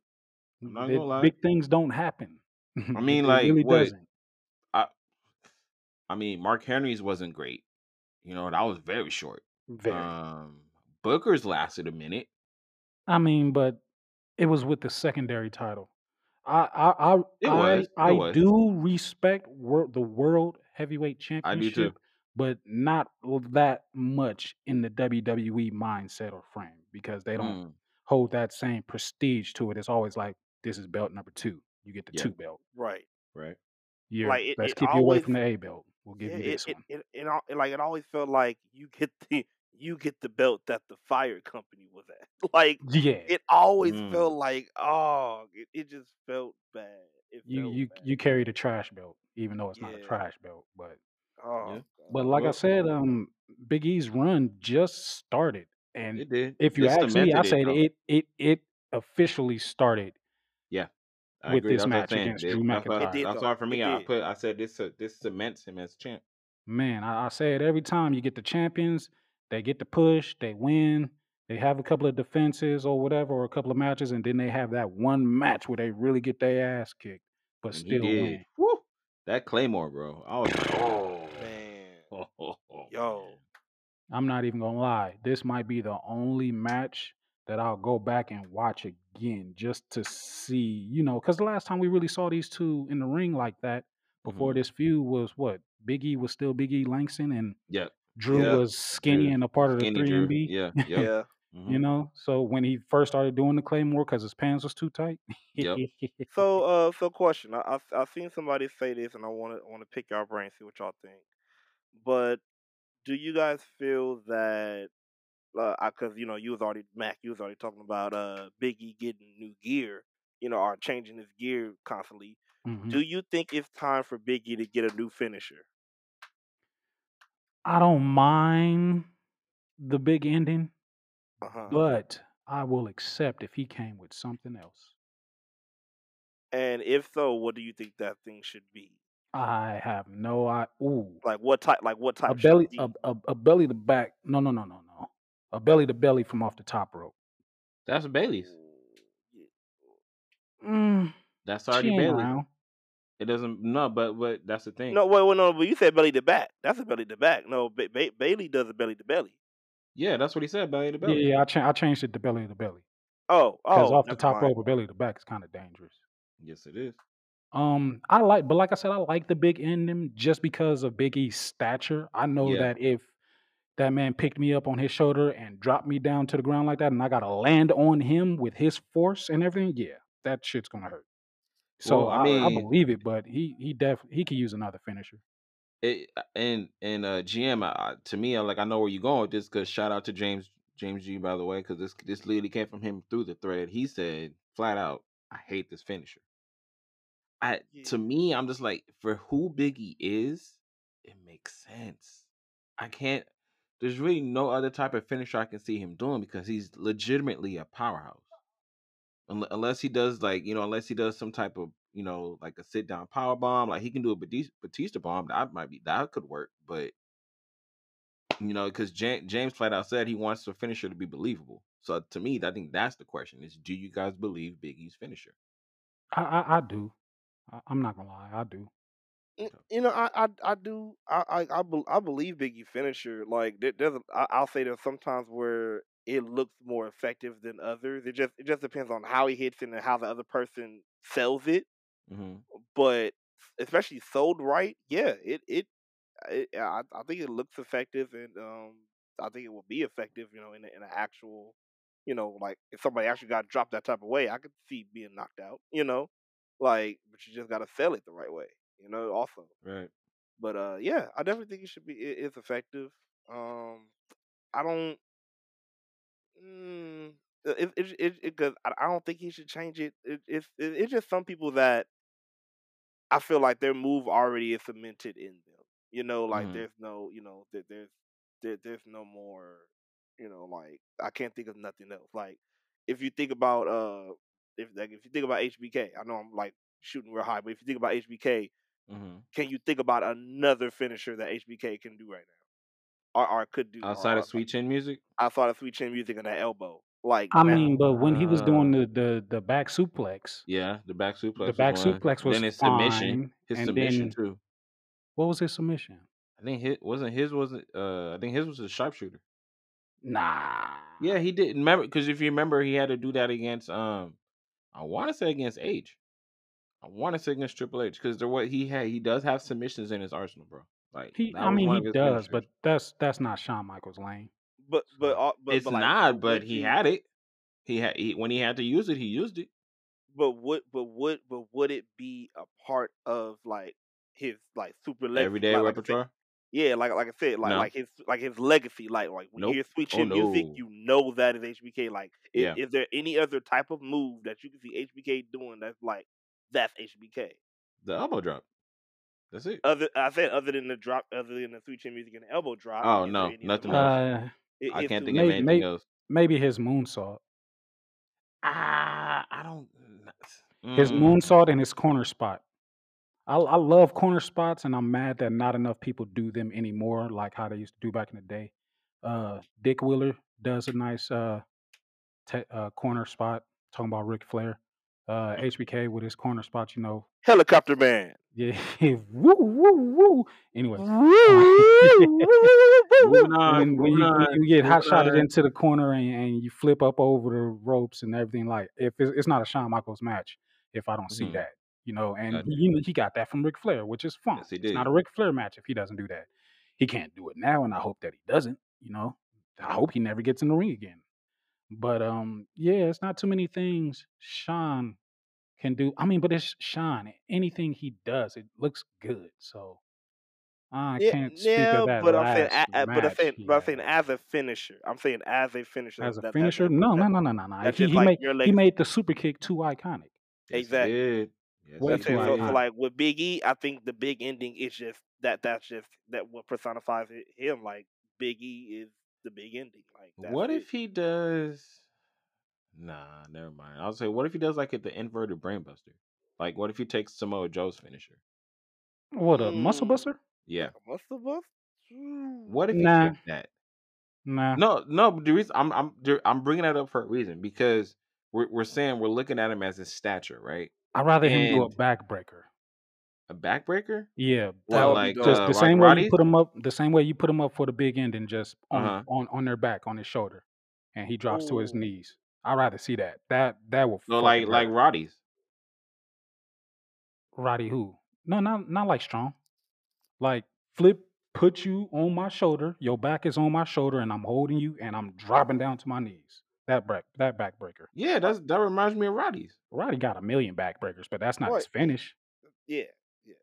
I'm not gonna lie. big things don't happen. I mean, it like really what doesn't. I I mean, Mark Henry's wasn't great. You know, that was very short. Very. Um, Booker's lasted a minute. I mean, but it was with the secondary title. I I I It I. It I was. do respect wor- the world heavyweight I do too. championship, but not that much in the WWE mindset or frame because they don't Mm, hold that same prestige to it. It's always like this is belt number two. You get the yeah. two belt. Right. Right. You're Like it, let's it keep you away from the A belt. We'll give yeah, you it this it, one. it, it, al- like it always felt like you get the you get the belt that the fire company was at. Like Yeah. it always Mm. felt like oh it, it just felt bad. It You felt you bad. you carry the trash belt, even though it's not a trash belt. But Oh Yeah. but god. like I said, um, Big E's run just started, and it did. if you This ask me, I cemented it say it it it officially started Yeah, I with agree. this That's match against It, Drew that's. It McIntyre. did That's though. why for me, I put. I said this. Uh, this cements him as champ. Man, I, I say it every time. You get the champions, they get the push, they win, they have a couple of defenses or whatever, or a couple of matches, and then they have that one match where they really get their ass kicked, but And still win. Woo! That Claymore, bro. I was like, oh, Man. man. Yo. I'm not even gonna lie. This might be the only match that I'll go back and watch again just to see, you know, because the last time we really saw these two in the ring like that before Mhm. this feud was what? Big E was still Big E Langston and Yep. Drew Yeah. was skinny Drew. and a part of the Skinny 3 Drew. and B. Yeah. Yep. Yeah. You hmm know, so when he first started doing the claymore because his pants was too tight. Yep. So uh so question. I I've, I've seen somebody say this and I want to want to pick your brain see what y'all think. But do you guys feel that uh, because you know you was already Mac, you was already talking about uh Biggie getting new gear, you know, or changing his gear constantly. Mhm. Do you think it's time for Biggie to get a new finisher? I don't mind the big ending, Uh huh. but I will accept if he came with something else. And if so, what do you think that thing should be? I have no I ooh. Like what type? Like what A type should belly it be? a, a, a belly to back. No, no, no, no, no. A belly to belly from off the top rope. That's Bayley's. Mm, That's she already ain't Bayley's. around. It doesn't. No, but but that's the thing. No, wait, wait, no, but you said belly to back. That's a belly to back. No, ba- ba- Bayley does a belly to belly. Yeah, that's what he said. Belly to belly. yeah. I, cha- I changed it to belly to belly Oh, oh, because off the top mind. rope belly to back is kind of dangerous. Yes, it is. Um, I like, but like I said, I like the big ending just because of Big E's stature. I know Yeah. that if that man picked me up on his shoulder and dropped me down to the ground like that, and I got to land on him with his force and everything, yeah, that shit's gonna hurt. So Well, I I, I believe it, but he he def he could use another finisher. it and and uh GM I, to me, I like I know where you're going with this because shout out to James James G by the way because this this literally came from him through the thread. He said flat out, I hate this finisher. I Yeah. to me, I'm just like for who Biggie is, it makes sense. I can't. There's really no other type of finisher I can see him doing because he's legitimately a powerhouse. Unle- Unless he does like you know, unless he does some type of you know like a sit down power bomb, like he can do a Batista, Batista bomb. That might be that could work, but you know, because James, James flat out said he wants the finisher to be believable. So to me, I think that's the question: is do you guys believe Biggie's finisher? I I, I do. I, I'm not gonna lie, I do. Eh, you know, I, I, I do, I, I, I, bel I believe Biggie finisher. Like, there, there's, a, I, I'll say there's sometimes where it looks more effective than others. It just, it just depends on how he hits it and how the other person sells it. hmm But especially sold right, yeah, it, it, it I, I think it looks effective, and um, I think it will be effective. You know, in, a, in an actual, you know, like if somebody actually got dropped that type of way, I could see being knocked out. You know, like, but you just got to sell it the right way. You know, also. Right. But uh, yeah, I definitely think it should be. It, it's effective. Um, I don't. Mm, it it it because I, I don't think he should change it. It it's it, it's just some people that I feel like their move already is cemented in them. You know, like Mhm. there's no, you know, there, there's there, there's no more. You know, like I can't think of nothing else. Like if you think about uh, if like if you think about HBK, I know I'm like shooting real high, but if you think about HBK, hmm can you think about another finisher that HBK can do right now, or, or could do Outside or, of Sweet Chin music, outside of sweet chin music and that elbow? Like I now, mean, but when he was doing uh, the the, the back suplex, yeah, the back suplex. the back one. suplex was Then his submission, fine, his and submission then too. what was his submission? I think his wasn't his wasn't. Uh, I think his was a sharpshooter. Nah. Yeah, he did. Remember, because if you remember, he had to do that against um, I want to say against Age. I want to say against Triple H because there what he had. He does have submissions in his arsenal, bro. Like He, I mean, he does, but that's that's not Shawn Michaels' lane. But but uh, but, it's but like, not. But he you- had it. He had he, when he had to use it. He used it. But would but would but would it be a part of like his like super legacy? Everyday like, like repertoire. yeah, like like I said, like No. like his like his legacy. Like like when Nope. you hear Sweet Oh, Chin music, no. you know that is HBK. Like, i- Yeah. is there any other type of move that you can see HBK doing that's like that's HBK? The elbow drop. That's it. Other I said other than the drop, other than the Sweet Chin music and the elbow drop. Oh, no, nothing else. Uh, It- I can't think of Maybe- late. anything maybe- else. maybe his moonsault, Ah, I don't. his Mm. moonsault, and his corner spot. I, I love corner spots, and I'm mad that not enough people do them anymore, like how they used to do back in the day. Uh, Dick Wheeler does a nice uh, te- uh corner spot. Talking about Ric Flair, uh, HBK with his corner spot. You know, Helicopter man. yeah, woo woo woo. Anyway, on. when, when, you, on, you get hot shotted into the corner and, and you flip up over the ropes and everything, like if it's, it's not a Shawn Michaels match, if I don't see Mhm. that, you know, and Gotcha. he, he got that from Ric Flair, which is fun. Yes, he It's not a Ric Flair match if he doesn't do that. He can't do it now, and I hope that he doesn't. You know, I hope he never gets in the ring again. But um, yeah, it's not too many things Shawn can do. I mean, but it's Shawn. Anything he does, it looks good. So I Yeah, can't speak yeah, of that but I'm saying, last a, a- but I'm saying, but I'm saying as a finisher. I'm saying as a finisher. as a that- that- finisher. that- No, that- no, no, no, no, no. He, he like made he made the super kick too iconic. Exactly. did. Yes, That's too So, so like with Big E, I think the big ending is just that. That's just that what personifies him. Like Big E is the big ending. Like that's What it. if he does? Nah, never mind. I'll say, what if he does like at the inverted brainbuster? Like, what if he takes Samoa Joe's finisher? What a muscle Mm. buster? Yeah. Muscle bust? What if he Nah. that? Nah. No, no. The reason I'm I'm I'm bringing that up for a reason because we're we're saying we're looking at him as his stature, right? I'd rather him do a backbreaker. A backbreaker. Yeah, That would be like just uh, the like same way Roddy's? you put him up, the same way you put him up for the big end, and just on Uh-huh. on on their back, on his shoulder, and he drops to his knees. I'd rather see that. That that will. No, oh, fucking like like hurt. Roddy's. Roddy who? No, not not like strong. Like flip, put you on my shoulder. Your back is on my shoulder, and I'm holding you, and I'm dropping down to my knees. That back that backbreaker. Yeah, that's that reminds me of Roddy's. Roddy got a million backbreakers, but that's not his finish. Yeah, yeah.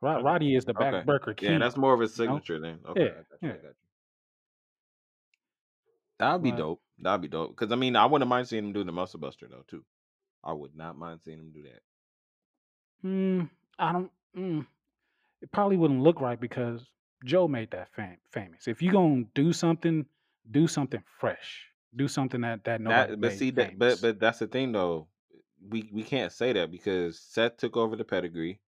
Rod, Roddy is the Okay. backbreaker king. Yeah, that's more of his you know? signature then. Okay, Yeah, I got you. I yeah. That'd be But- dope. That'd be dope. Because I mean, I wouldn't mind seeing him do the muscle buster though too. I would not mind seeing him do that. Mm, I don't. Mm, it probably wouldn't look right because Joe made that fam- famous. If you're gonna do something, do something fresh. Do something that that nobody That, but made see that, but famous. but that's the thing though. We we can't say that because Seth took over the pedigree.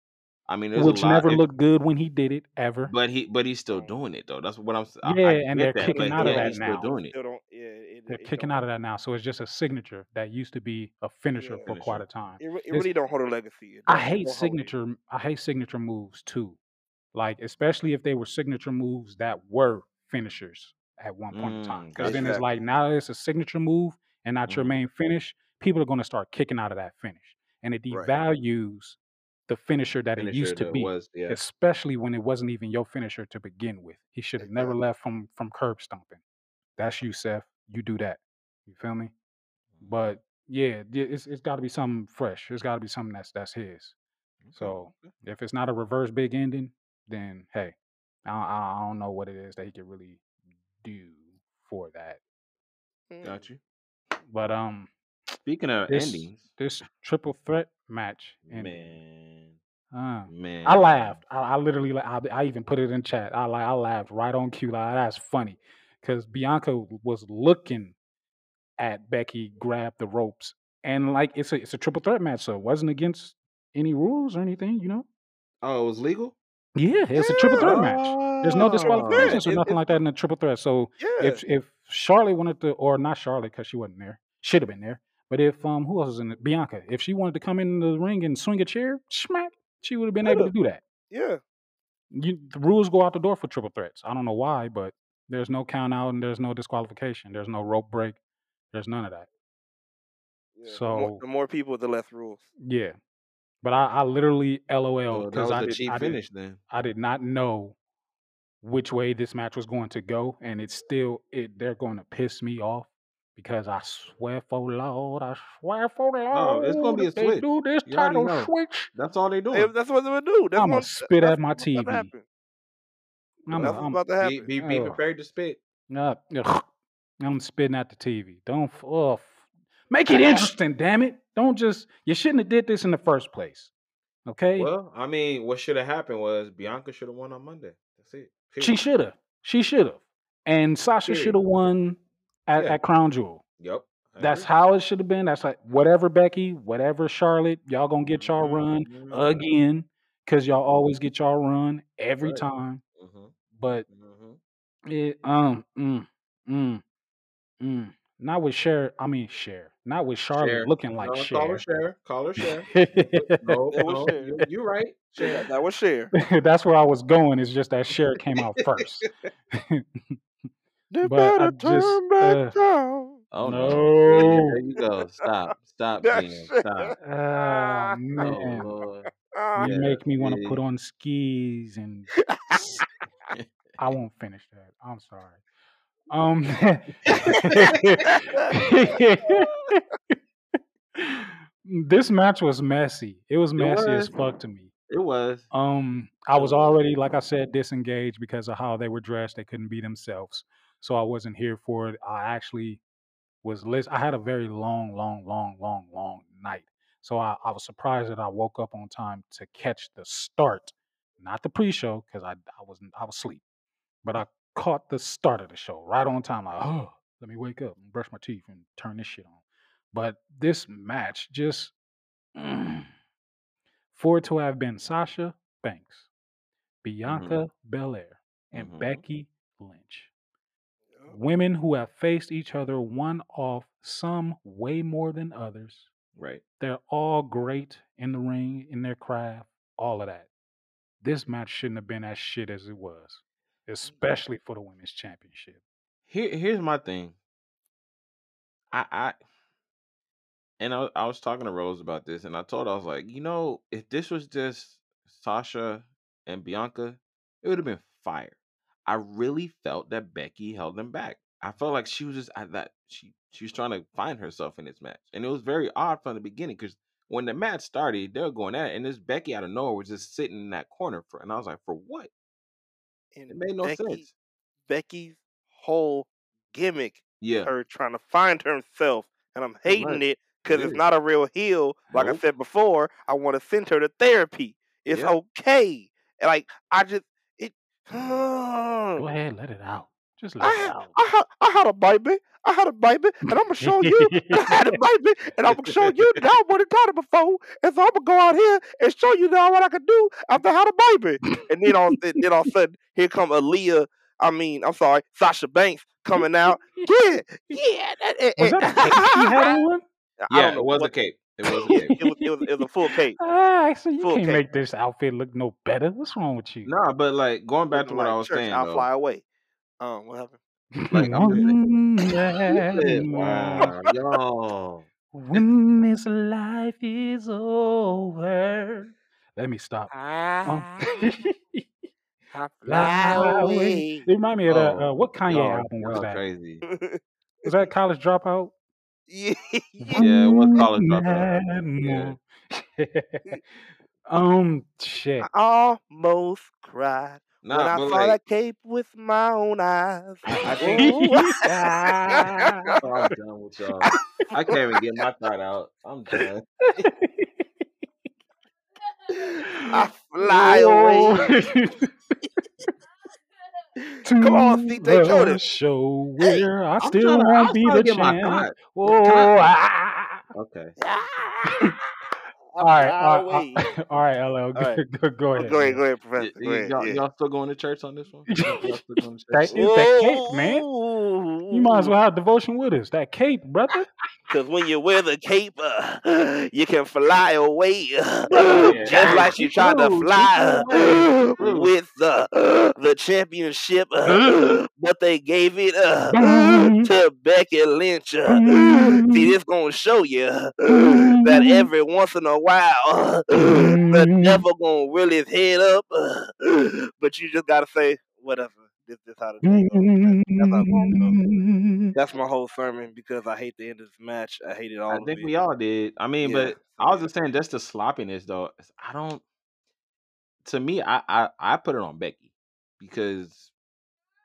I mean, there's which a lot. never if- looked good when he did it ever. but he but he's still doing it though. That's what I'm. s- I, Yeah, I and they're that, kicking but out of that he's now. still doing it. Still don't. Yeah, it, They're it kicking don't, out of that now, so it's just a signature that used to be a finisher Yeah. for quite a time. It, it really don't hold a legacy. I hate don't hold it. signature. I hate signature moves too. Like especially if they were signature moves that were finishers at one point in time. Mm, Because then it's Exactly. like now it's a signature move and not your Mhm. main finish, people are going to start kicking out of that finish, and it Right. Devalues the finisher that it Finisher used to be. was yeah. Especially when it wasn't even your finisher to begin with. He should have never left from from curb stomping. That's you, Seth. You do that. You feel me? But yeah, yeah, it's it's got to be something fresh. It's got to be something that's that's his. Okay, So if it's not a reverse big ending, then hey, I I, I don't know what it is that he could really do for that. got you. But um, Speaking of this endings, this triple threat match, ending. man, Uh, man, I laughed. I, I literally, I, I even put it in chat. I like, I laughed right on cue. Like that's funny, because Bianca was looking at Becky grab the ropes, and like it's a it's a triple threat match, so it wasn't against any rules or anything, you know. Oh, it was legal. Yeah, it's a triple threat match. There's no Oh. disqualifications or it- nothing it- like that in a triple threat. So Yeah. if if Charlotte wanted to, or not Charlotte because she wasn't there, should have been there. But if um who else was in it? Bianca, if she wanted to come in the ring and swing a chair, smack, she would have been able to do that. yeah. You, the rules go out the door for triple threats. I don't know why, but there's no count out and there's no disqualification. There's no rope break. There's none of that. yeah. the, more, So- the more people, the less rules. Yeah. But I, I literally LOL because was I a did cheap I did finish then. I did not know which way this match was going to go, and it's still it. They're going to piss me off because I swear for Lord, I swear for Oh, it's gonna Lord, be a if they switch. do this You title switch, That's all they Hey, that's what they would do. That's I'ma what spit that's at my what's about to TV. happen. I'm That's what's I'm about to Be happen. be, be prepared to spit. uh, ugh, I'm spitting at the TV. Don't f- oh, make it interesting, damn it! Don't just you shouldn't have did this in the first place. Okay, Well, I mean, what should have happened was Bianca should have won on Monday. That's it. she should have, she should have, and Sasha should have won at, Yeah. at Crown Jewel. Yep. That's how it should have been. That's like whatever Becky, whatever Charlotte, y'all gonna get y'all Mhm, run mhm, again because y'all always get y'all run every Right. time. mhm, But mhm. it um mm, mm, mm. not with Cher. I mean Cher. Not with Charlotte Cher. looking like No, call her Cher. Cher. Call her Cher. No, no, Cher. you you right. That, Cher. that was Cher. That's where I was going. It's just that Cher came out first. They but I better just turn back uh, down. Oh no. There, no. there you go. Stop. Stop, That Stop. Oh Ah, Oh Lord. ah. you Yes, make me want to put on skis and I won't finish that. I'm sorry. Um, this match was messy. It was It messy as fuck to me. It was. Um, I was was. already, like I said, disengaged because of how they were dressed. They couldn't be themselves, so I wasn't here for it. I actually was list. I had a very long, long, long, long, long night, so I, I was surprised that I woke up on time to catch the start, not the pre-show because I I wasn't I was asleep, but I caught the start of the show right on time. Like, oh, let me wake up and brush my teeth and turn this shit on. But this match just for it to have been Sasha Banks, Mm-hmm. Bianca Belair, and Mm-hmm. Becky Lynch. Women who have faced each other one off, some way more than others. Right. They're all great in the ring, in their craft, all of that. This match shouldn't have been as shit as it was, especially for the women's championship. Here, here's my thing. I, I, and I, I was talking to Rose about this, and I told her I was like, you know, if this was just Sasha and Bianca, it would have been fire. I really felt that Becky held them back. I felt like she was just I, that she she was trying to find herself in this match, and it was very odd from the beginning because when the match started, they were going at it, and this Becky out of nowhere was just sitting in that corner for, and I was like, for what? And It made no Becky, sense. Becky's whole gimmick Yeah, her trying to find herself, and I'm hating right. it because It it's not a real heel. Like I said before, I want to send her to therapy. It's Yeah. okay. And, Like I just. Go ahead, let it out. Just let I it had, out. I had, I had a baby. I had a baby, and I'm gonna show you. I had a baby, and I'm gonna show you that I have done it before. And so I'm gonna go out here and show you now what I can do after I had a baby. And then all, then all of a sudden, here come Aaliyah. I mean, I'm sorry, Sasha Banks coming out. Yeah, yeah. That, Was that a cape she had on? I Yeah, don't know it was a cape. It was a Yeah, cape. it was, it was it was a full cape. Ah, so you Full can't cape. make this outfit look no better. What's wrong with you? Nah, but like going back to Looking what I was church. saying I'll though, fly away. Um, what happened? like I'm just saying, wow, night, yo, when this life is over. Let me stop. Um, I, I fly fly away. away. It reminded me of that. Uh, oh, what Kanye y'all, album was y'all that? crazy. Was that College Dropout? Yeah, yeah. Was college dropout. Yeah, um, shit. I almost cried when I saw like that cape with my own eyes. I Ooh. oh, I'm done with y'all. I can't even get my thought out. I'm done. I fly away. Come on, to CJ the Jordan. show Hey, I I'm still trying to. I won't was be trying the my champ. thought. Whoa, I? ah. Okay. I All right, fly all away. right, all right, LL, All go, right. go, go ahead, Go ahead, go ahead, Professor. Go ahead. y'all, Yeah. y'all still going to church on this one? Y'all, y'all still going to that church? is that cape, man. You might as well have devotion with us. That cape, brother. Cause when you wear the cape, uh, you can fly away, uh, Yeah. just like she She tried to fly uh, with the the championship, uh, but they gave it uh, to Becky Lynch. Uh. See, this gonna show you that every once in a while, the Mhm. devil gonna reel his head up, but you just gotta say whatever. This is how the day goes. man. That's how it's gonna go. Mm. That's mm. my whole sermon because I hate the end of this match. I hate it all I think it. we all did. I mean, Yeah, but I was just saying, that's the sloppiness though. I don't. To me, I I, I put it on Becky because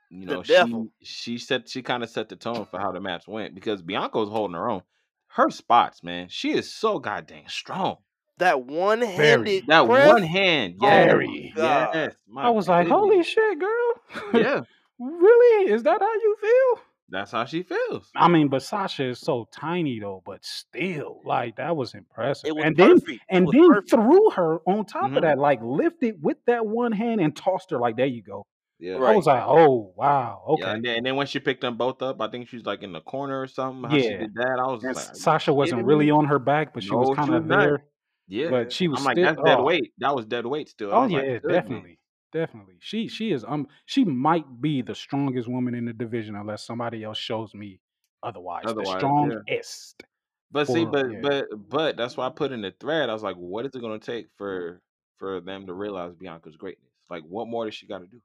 you The know devil. she she set she kind of set the tone for how the match went because Bianca was holding her own. Her spots, man, she is so goddamn strong. That one handed That press. one hand, Oh yes, my Very. yes. I My was like, holy shit, girl. Yeah, really? Is that how you feel? that's how she feels. I mean, but Sasha is so tiny though, but still, like that was impressive. It was and then perfect. It and was then perfect. threw her on top hmm of that, like lifted with that one hand and tossed her like, there you go. Yeah, I Right. was like, oh wow, yeah. okay. And then, and then when she picked them both up, I think she was like in the corner or something. How she Yeah. did that, I was And like, S- "Are you Sasha wasn't really on her back, but she was kind she was of not. there. Yeah, But she was I'm like, still that's dead oh weight. That was dead weight still. Oh was like, yeah, definitely. Definitely. She she is um she might be the strongest woman in the division unless somebody else shows me otherwise. The Otherwise, yeah. strongest But see, but yeah. but but that's why I put in the thread. I was like, what is it going to take for for them to realize Bianca's greatness? Like, what more does she got to do?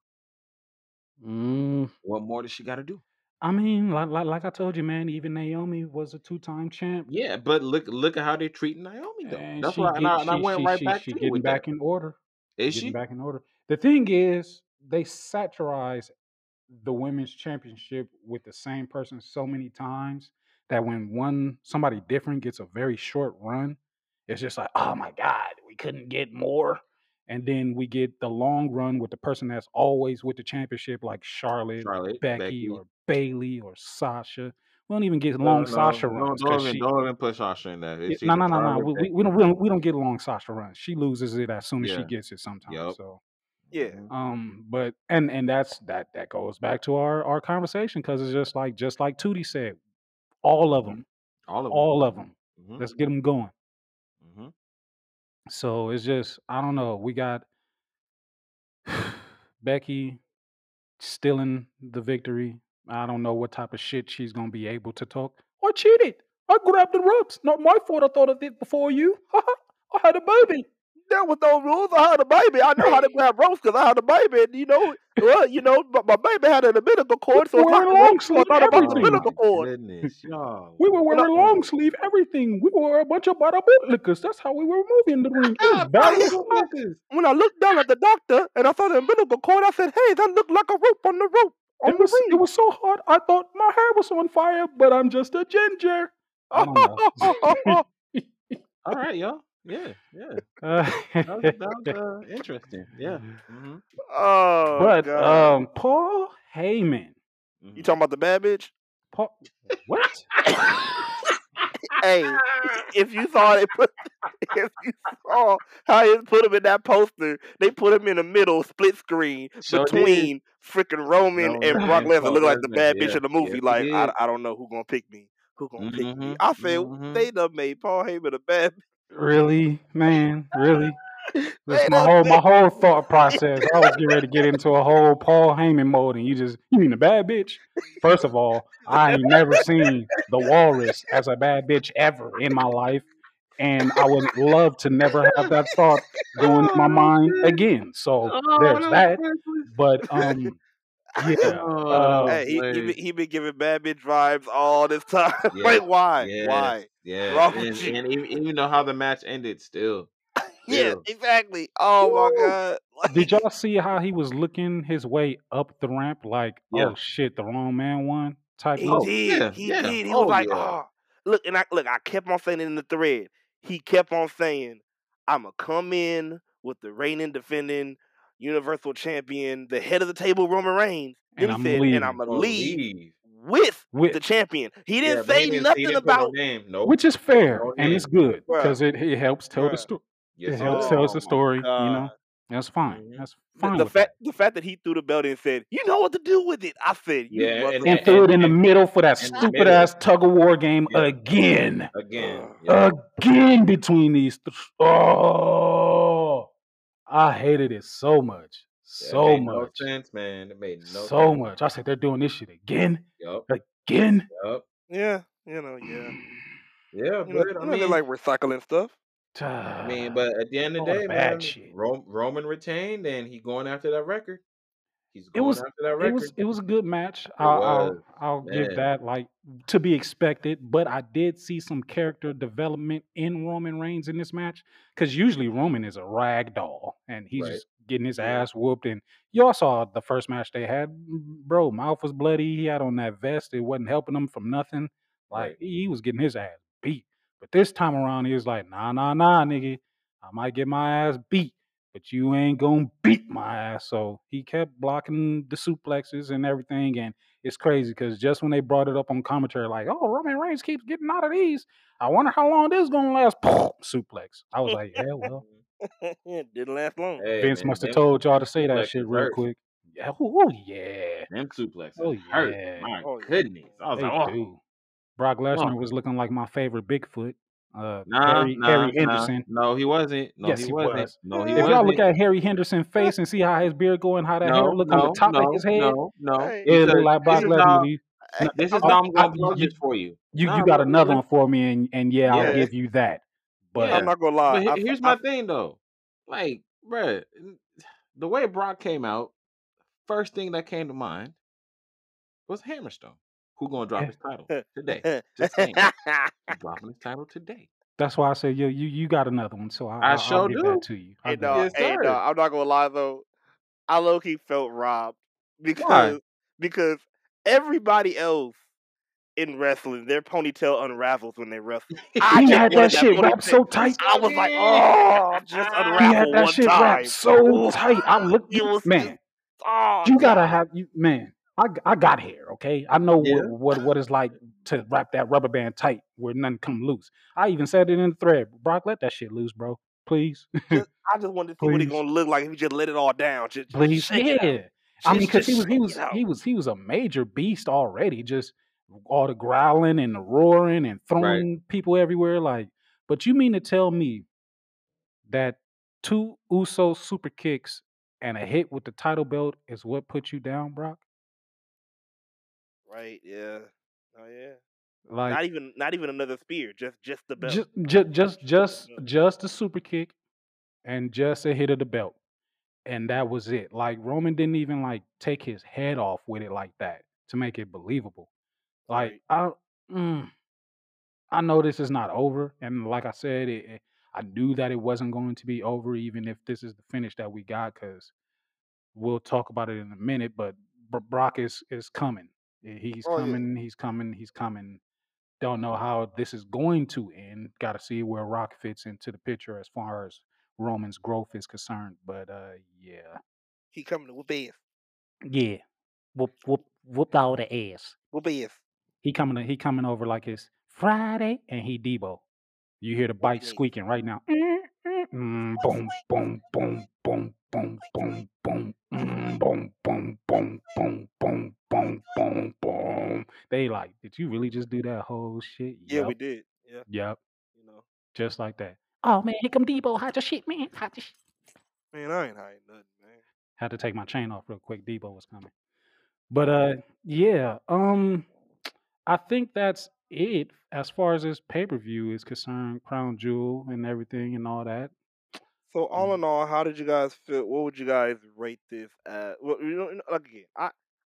Mm, What more does she got to do? I mean, like, like like I told you, man, even Naomi was a two time champ. Yeah, but look look at how they're treating Naomi though. And That's she why, and I, and I she went she right she back she to getting with that. back in order. Is Getting she? back in order. The thing is, they satirize the women's championship with the same person so many times that when one somebody different gets a very short run, it's just like, oh my God, we couldn't get more. And then we get the long run with the person that's always with the championship, like Charlotte Charlotte, Becky Becky. or Bayley or Sasha. We don't even get No, long no, Sasha don't runs don't even she don't even put Sasha in there. yeah, It's no, no, no, no. We, we, don't we don't we don't get long Sasha runs. She loses it as soon as she gets it sometimes. Yep. So Yeah. Um, but and and that's that that goes back to our our conversation because it's just like just like Tootie said, all of Mhm. them, All of them. all of them. hmm Let's get them going. Mm-hmm. So it's just I don't know. We got Becky stealing the victory. I don't know what type of shit she's gonna be able to talk. I cheated. I grabbed the ropes. Not my fault. I thought of it before you. I had a baby. There was no rules. I had a baby. I know how to grab ropes because I had a baby. And you know, well, you know, but my baby had an umbilical cord, so were it's like wearing long So I sleeve thought about the everything. umbilical my cord. goodness. We were wearing long sleeve everything. We were a bunch of bada bootlickers. That's how we were moving the ring. It was bad. Bootlickers. when I looked down at the doctor and I saw the umbilical cord, I said, "Hey, that looked like a rope on the rope on It was it was so hot. I thought my hair was on fire, but I'm just a ginger. I. All right, y'all. Yeah, yeah. Uh, That was, that was uh, interesting. Yeah. hmm oh but God! um, Paul Heyman. You hmm talking about the bad bitch? Paul, what? hey, if you saw it, put, if you saw how it put him in that poster, they put him in the middle, split screen Sure between freaking Roman Roman and Brock and Lesnar. Brock Look like the Lesnar. bad bitch in the movie. Yes, he Like I. I don't know who gonna pick me. Who gonna pick me? hmm I said hmm they done made Paul Heyman a bad. Really, man? Really? They That's my whole my whole thought process. I was getting ready to get into a whole Paul Heyman mode, and you just you mean a bad bitch? First of all, I ain't never seen the Walrus as a bad bitch ever in my life, and I would love to never have that thought go into my Oh mind again. So Oh, there's that's that. But um, yeah, Oh, uh, Hey, he he been, he been giving bad bitch vibes all this time. Yes, like why? yes, Why? Yeah, Wrong and and even, even though how the match ended, still, Yeah, still, exactly. Oh my woo. god. Did y'all see how he was looking his way up the ramp? Like, yeah. oh shit, the wrong man won type he look. Did. yeah, He yeah. did. He was Oh like, yeah. oh look, and I look, I kept on saying it in the thread. He kept on saying, I'ma come in with the reigning defending universal champion, the head of the table, Roman Reigns. And Then he I'm said, and I'ma Gonna leave leave. with with the champion. He didn't but he say didn't. He nothing didn't put no about name. Nope. which is fair No and it's good because it, it helps tell the story. Yes, It it helps tells the Oh story. You know, that's fine. hmm That's fine the with fact that. the fact that he threw the belt and said, You know what to do with it. I said, You Yeah, and And and threw it in the middle for that stupid ass tug of war game Yeah. again, Again. Ugh. Yep. again between these. Th- oh, I hated it so much, Yeah, it so made no much, sense, man. It made no so sense. much. I said they're doing this shit again, Yup. again. Yup. Yeah, you know, yeah. Yeah, You know, but I you know they mean, like recycling stuff. I mean, but at the end of the day, man. Ro- Roman retained, and he going after that record. He's It going was after that it record. was it was a good match. It I'll I'll, I'll give that like to be expected, but I did see some character development in Roman Reigns in this match because usually Roman is a rag doll and he's Right. just getting his Yeah. ass whooped. And y'all saw the first match they had, bro. Mouth was bloody. He had on that vest. It wasn't helping him from nothing. Like Right. he was getting his ass beat. But this time around, he was like, nah, nah, nah, nigga. I might get my ass beat, but you ain't gonna beat my ass. So he kept blocking the suplexes and everything. And it's crazy because just when they brought it up on commentary, like, oh, Roman Reigns keeps getting out of these. I wonder how long this is gonna last. Suplex. I was like, yeah, well, it Didn't last long. Hey, Vince man, must have told y'all to say that shit real hurt. quick. Yeah, oh, yeah, Them suplexes Oh, hurt. yeah. My Oh, yeah. goodness. I was they like, oh, do. Brock Lesnar Oh. was looking like my favorite Bigfoot. Uh, nah, Harry, nah, Harry nah. Henderson. No, he wasn't. No, Yes, he, he wasn't. was. No, he If wasn't. y'all look at Harry Henderson's face and see how his beard going, how that no, hair look on the top no, of his head, no, no. Hey. it look like Brock this is Lesnar. how, this is I- how I'm I- gonna plug you- for you. you, Nah, you got look, another one for me, and, and yeah, I'll give you that. But Yeah. I'm not gonna lie. But he- I- here's I- my thing though. Like, bruh, the way Brock came out, first thing that came to mind was Hammerstone. Who gonna drop his title today? Just saying. He's dropping his title today. that's why I said yo, you you got another one, so I, I I'll, sure I'll give do. that to you. I'll Hey, no, Yes, hey, sir. no, I'm not gonna lie though. I low key felt robbed because because everybody else in wrestling, their ponytail unravels when they wrestle. I He had wanted that shit wrapped so tight. I was like, oh, just He had He unravel had that one shit time. wrapped so Ooh. tight. I looked, It was man. Oh, You gotta have you, man. I I got hair, okay. I know Yeah. what, what what it's like to wrap that rubber band tight where nothing come loose. I even said it in the thread. Brock, let that shit loose, bro. Please, Just, I just wanted to see what he gonna look like if he just let it all down. Just, just please, shake it out. yeah. I mean, because he was he was he was he was a major beast already. Just all the growling and the roaring and throwing people everywhere. Like, but you mean to tell me that two Uso super kicks and a hit with the title belt is what put you down, Brock? Right? Yeah. Oh yeah. Like, not even not even another spear. Just just the belt. just just just just just a super kick and just a hit of the belt and that was it like roman didn't even like take his head off with it like that to make it believable like i mm, i know this is not over and like i said it, it- i knew that it wasn't going to be over even if this is the finish that we got because we'll talk about it in a minute but brock is is coming he's Oh, yeah. coming he's coming he's coming don't know how this is going to end. Got to see where Rock fits into the picture as far as Roman's growth is concerned. But uh, yeah, He coming to whoop ass. yeah, whoop whoop whooped all the ass. Whoop ass. He coming to, he coming over like it's Friday, and he Deebo. You hear the bike yeah. squeaking right now. Mm, boom, boom, boom, boom, boom, boom, boom, mm, boom, boom, boom, boom, boom, boom, boom, boom. They like, did you really just do that whole shit? Yeah, we Yep, did. Yeah. yep. You know. just like that. Oh man, here come Deebo. Hot your shit, man. Hot your shit. Man, I ain't hiding nothing, man. Had to take my chain off real quick. Deebo was coming. But uh yeah, um I think that's it as far as this pay-per-view is concerned, Crown Jewel and everything and all that. So all Mm. in all, how did you guys feel? What would you guys rate this at? Well, you know, like again, I,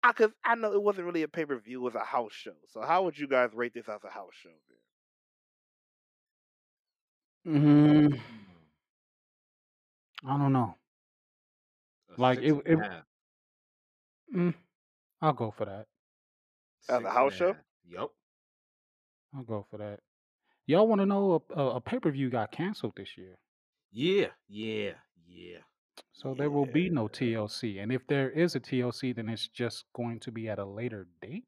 I, cause I know it wasn't really a pay per view; it was a house show. So how would you guys rate this as a house show? Then? Mm, I don't know. A Like, it- and it- Mm, I'll go for that. As a Six and house show? Yep. I'll go for that. Y'all want to know a, a, a pay-per-view got canceled this year. Yeah, yeah, yeah. So there will be no Yeah. TLC. And if there is a TLC, then it's just going to be at a later date.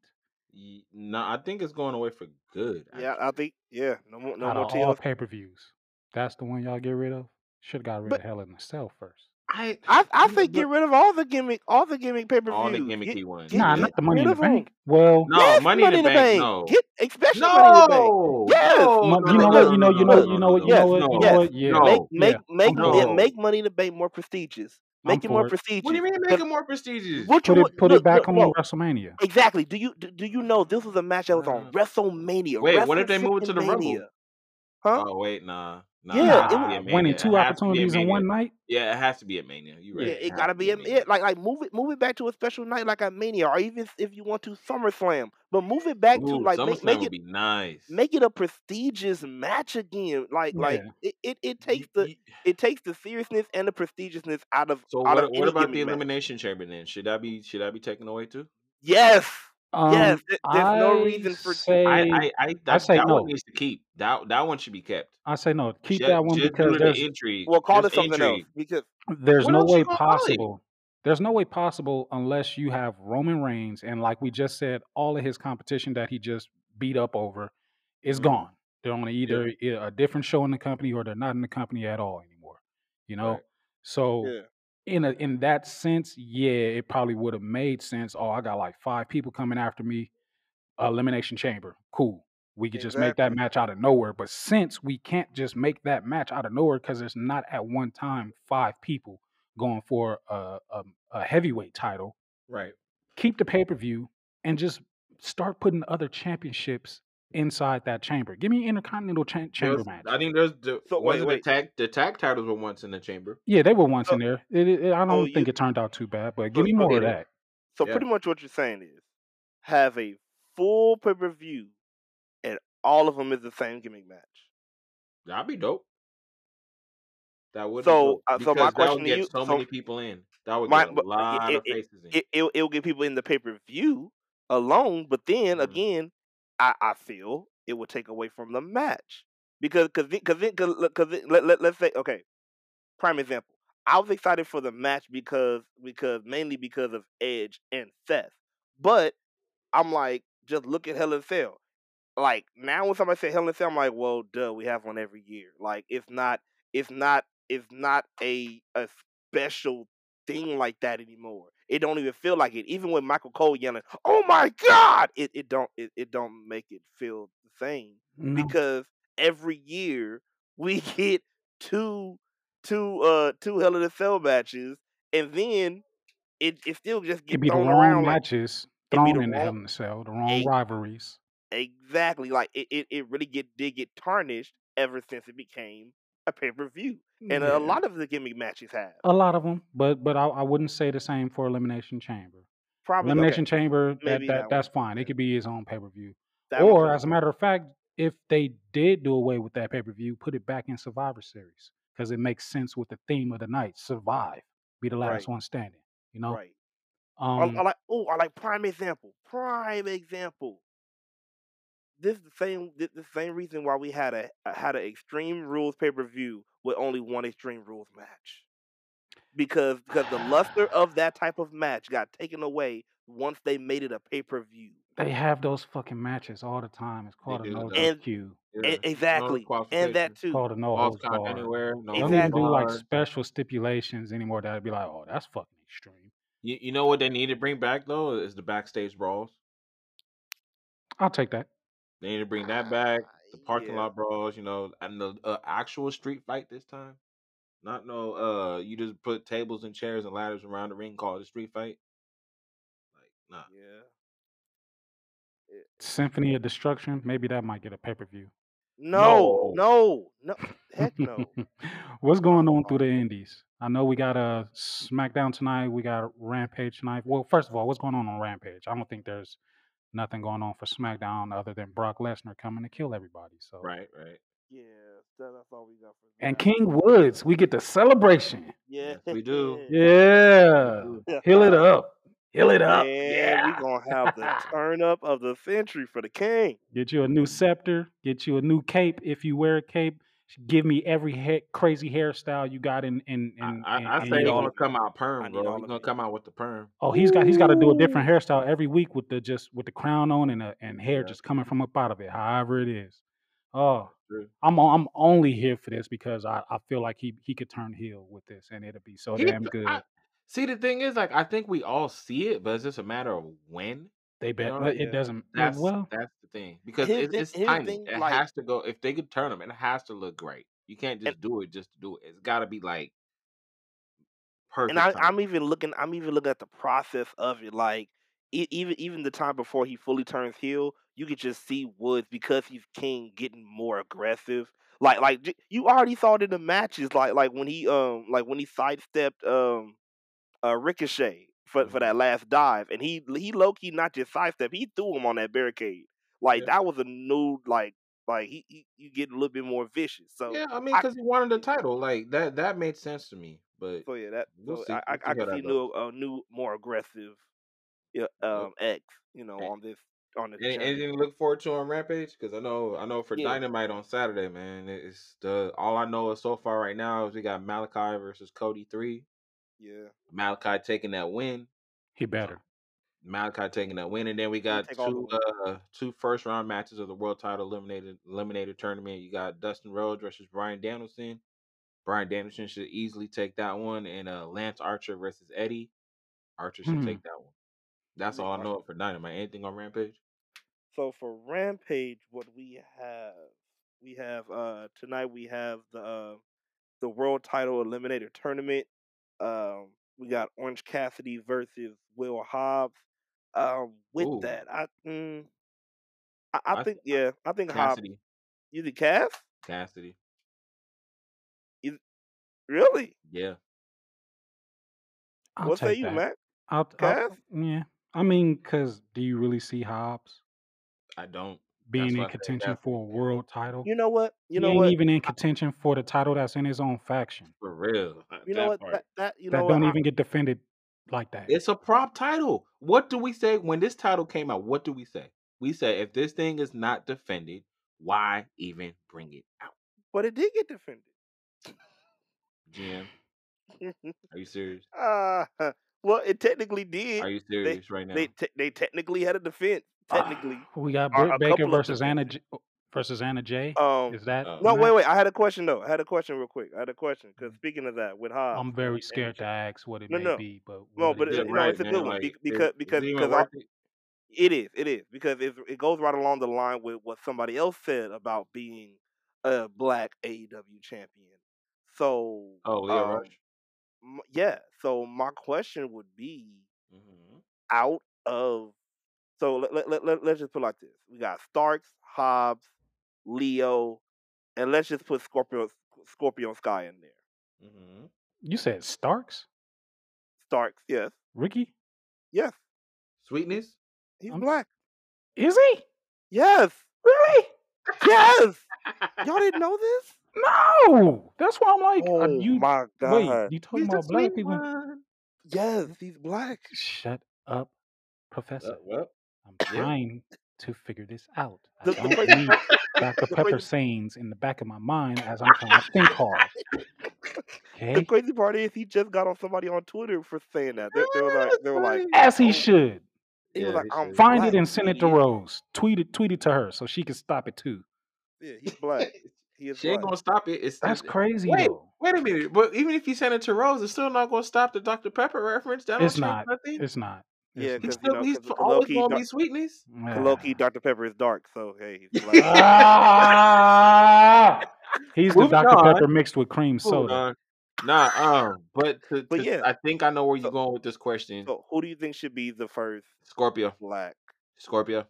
Ye- No, I think it's going away for good. Yeah, I actually. think yeah, no more, no out more of all TLC. pay per views. That's the one y'all get rid of. Should have got rid But- of Hell in a Cell first. I I I think get rid of all the gimmick, all the gimmick pay per all the views. gimmicky ones. get- nah, get not the Money in the of 'em. Bank. Well, No, yes, Money in the Bank, no. Get especially money in the bank. Yes. no, no, you know what? You know, you know, you know no, what, you yes, know what, you yes. Yeah, no. Make make yeah, make I'm it- No. make money in the bank more prestigious. I'm Make it more it. prestigious. What do you mean make it more prestigious? What you Put it, put look, it back look, on no, WrestleMania. Exactly. Do you do, do you know this was a match that was on Uh, WrestleMania? Wait, what if they move it to the WrestleMania. Rumble? Huh? Oh wait, nah, Nah, Yeah, it it has to was- be Nah, at winning two It has to be at opportunities in one night. Yeah, it has to be a Mania. You right. Yeah, Yeah. it gotta to be be a Mania. yeah, like like move it move it back to a special night like a Mania, or even if you want to SummerSlam, but move it back to like make, SummerSlam make would it be nice. make it a prestigious match again. Like like Yeah. it, it, it You- takes the you- it takes the seriousness and the prestigiousness out of so out what? of What about the match. elimination chamber then? Should that be should that be taken away too? Yes. Um, th- There's no reason for I say I I I that say that one needs to keep. That that one should be kept. I say no. Keep Just that one because due to there's the intrigue. well, call it something else because there's no way gonna call it? possible. There's no way possible unless you have Roman Reigns and like we just said, all of his competition that he just beat up over is Mhm. gone. They're on Yeah. either i- a different show in the company or they're not in the company at all anymore. You know, Right. so yeah, in a in that sense, yeah, it probably would have made sense. Oh, I got like five people coming after me. Elimination Chamber, cool. We could just make that match out of nowhere. But since we can't just make that match out of nowhere because there's not at one time five people going for a, a, a heavyweight title, Right. keep the pay per view and just start putting other championships inside that chamber. Give me an intercontinental cha- chamber There's, match. I think there's the So wait, wasn't the tag the tag titles were once in the chamber. Yeah, they were once So in there. It, it, I don't you think it turned out too bad, but so give me so more of that. so Yeah. pretty much what you're saying is have a full pay per view and all of them is the same gimmick match. That'd be dope. That would be So dope uh, so my because that question would to get you, so so many people in. That would my get a but lot it of it faces in. it it it'll get people in the pay per view alone, but then Mhm. again, I I feel it would take away from the match because because because because let, let let's say okay, prime example. I was excited for the match because because mainly because of Edge and Seth, but I'm like just look at Hell in Cell. Like now when somebody say Hell in Cell, I'm like, well, duh, we have one every year. Like it's not it's not it's not a a special thing like that anymore. It don't even feel like it. Even with Michael Cole yelling, "Oh my God!" It it don't it, it don't make it feel the same No, because every year we get two two uh two Hell in a Cell matches, and then it it still just it'd get thrown wrong around like matches be thrown the in the Hell in a Cell, the wrong rivalries. exactly like it, it, it really get did get tarnished ever since it became a pay per view, and a lot of the gimmick matches have a lot of them, but but I, I wouldn't say the same for Elimination Chamber. probably okay Elimination Chamber, that maybe that that one that's fine. It could be his own pay per view. Or as a matter of fact, if they did do away with that pay per view, put it back in Survivor Series because it makes sense with the theme of the night: survive, be the last right one standing. You know, right. I, I um, like oh I like prime example prime example. This is the same this the same reason why we had a had an Extreme Rules pay per view with only one Extreme Rules match because because the luster of that type of match got taken away once they made it a pay per view. they have those fucking matches all the time. It's They called a no though. And DQ. Yeah. No exactly, and that disqualification. It's too. called a no holds count barred. anywhere. No They don't even do like special stipulations anymore. That'd be like, oh, that's fucking extreme. You, you know what they need to bring back though is the backstage brawls. I'll take that. They need to bring that back. Ah, The parking yeah. lot brawls, you know, and the uh, actual street fight this time. Not no, uh, you just put tables and chairs and ladders around the ring, call it a street fight. Like, nah. Yeah. It- Symphony of Destruction. Maybe that might get a pay per view. no, No. no, no. Heck no. What's going on through the indies? I know we got a SmackDown tonight. We got Rampage tonight. Well, first of all, what's going on on Rampage? I don't think there's nothing going on for SmackDown other than Brock Lesnar coming to kill everybody. So, Right, right. Yeah, that's all we got for and. King Woods, we get the celebration. Yeah. Yes, we do. Yeah, heal it up, heal it up. Man, Yeah, we're gonna have the turn up of the century for the king. get you a new scepter, get you a new cape if you wear a cape. Give me every ha- crazy hairstyle you got in in I, in, I, I in say he's need your all gonna come out perm, bro. He's gonna come out with the perm. Oh, he's got he's got to do a different hairstyle every week with the just with the crown on and a, and hair Yeah, just coming from up out of it, however it is. Oh. I'm I'm only here for this because I, I feel like he he could turn heel with this and it'll be so He, damn I, good. see, the thing is, like, I think we all see it, but it's just a matter of when. They bet know, but it Yeah. doesn't that's well. that's the thing because Here's it, it's here's the timing. thing, It like, has to go. If they could turn them, it has to look great. You can't and just do it just to do it. It's got to be like and perfect I. I'm even looking. I'm even looking at the process of it. Like, e- even even the time before he fully turns heel, you could just see Woods because he's king getting more aggressive. Like like you already saw it in the matches, like like when he um like when he sidestepped um uh Ricochet for for that last dive, and he he low key not just sidestep, he threw him on that barricade. Like Yeah. that was a new like like he, he you get a little bit more vicious. So Yeah, I mean, because he wanted the title, like that. That made sense to me. But so yeah that we'll so see. I I, I can see new a new more aggressive um X you know on this on this Any, anything to look forward to on Rampage? Because I know, I know for Yeah. Dynamite on Saturday, man, it's the all I know is so far right now is we got Malakai versus Cody three. Yeah. Malakai taking that win. He better. Malakai taking that win, and then we got take all the two uh two first round matches of the world title eliminated eliminated tournament. You got Dustin Rhodes versus Bryan Danielson. Bryan Danielson should easily take that one, and uh Lance Archer versus Eddie. Archer should Hmm. take that one. That's all I know for Dynamite. Anything on Rampage? So for Rampage, what we have, we have uh tonight we have the uh, the world title eliminator tournament. Um, we got Orange Cassidy versus Will Hobbs. Um, with Ooh. that, I mm, I, I I- think yeah, I think Hobbs. Cassidy. You think Cass? Cassidy. Really? Yeah. I'll what say you. Mac? I'll, I'll, yeah. I mean, because do you really see Hobbs I don't. Being in why I said contention for a world title? You know what? You he know ain't what? even in contention for the title that's in his own faction. For real. You that know what? That, that you that know don't what? Even get defended like that. It's a prop title. What do we say when this title came out? What do we say? We say if this thing is not defended, why even bring it out? but it did get defended. Jim, are you serious? uh, well, it technically did. Are you serious right now? They te- they technically had a defense. Technically, we got Or Britt Baker versus Anna. J- versus Anna Jay. um, Is that uh, no, wait, wait. I had a question though. I had a question real quick. I had a question because speaking of that, with Hobbs, I'm very scared to ask what it No, may no. be, but No, what but it it- is. you know, it's a good one, be- because- is- because- is it even because I- it? it is, it is because it it goes right along the line with what somebody else said about being a black AEW champion. So, Oh, Lio um, Rush. m- yeah. So my question would be, Mhm. out of so let, let, let, let, let's just put it like this we got starks hobbs lio and let's just put scorpio scorpio sky in there Mhm. You said Starks, starks yes Ricky? yes Sweetness. he's I'm- black Is he yes really? yes y'all didn't know this No, that's why I'm like, oh uh, you my god wait. You talking He's the about black people? one. yes he's black Shut up, Professor. Uh, well, I'm trying to figure this out. I the, the don't need Dr. Pepper sayings in the back of my mind as I'm trying to think hard. the crazy part is he just got on somebody on twitter for saying that they, they were ah, like they were like as he oh, should. he Yeah, was like i'm. Find black it and send it to Rose. Tweet it, tweet it to her so she can stop it too. yeah he's black he is She ain't black gonna stop it. It's That's it- crazy Wait, though. wait a minute. But even if you send it to Rose, it's still not gonna stop the Dr. Pepper reference. That don't It's change not. nothing. It's not. Yeah, because you still know, he's always Loki, gonna be sweetness. Loki. Dr Pepper is dark, so hey, he's black. Ah! He's the Dr. on. Pepper mixed with cream Moving soda. on. Nah, um, but to, But to- yeah. I think I know where you're So- going with this question. so who do you think should be the first Scorpio, black Scorpio.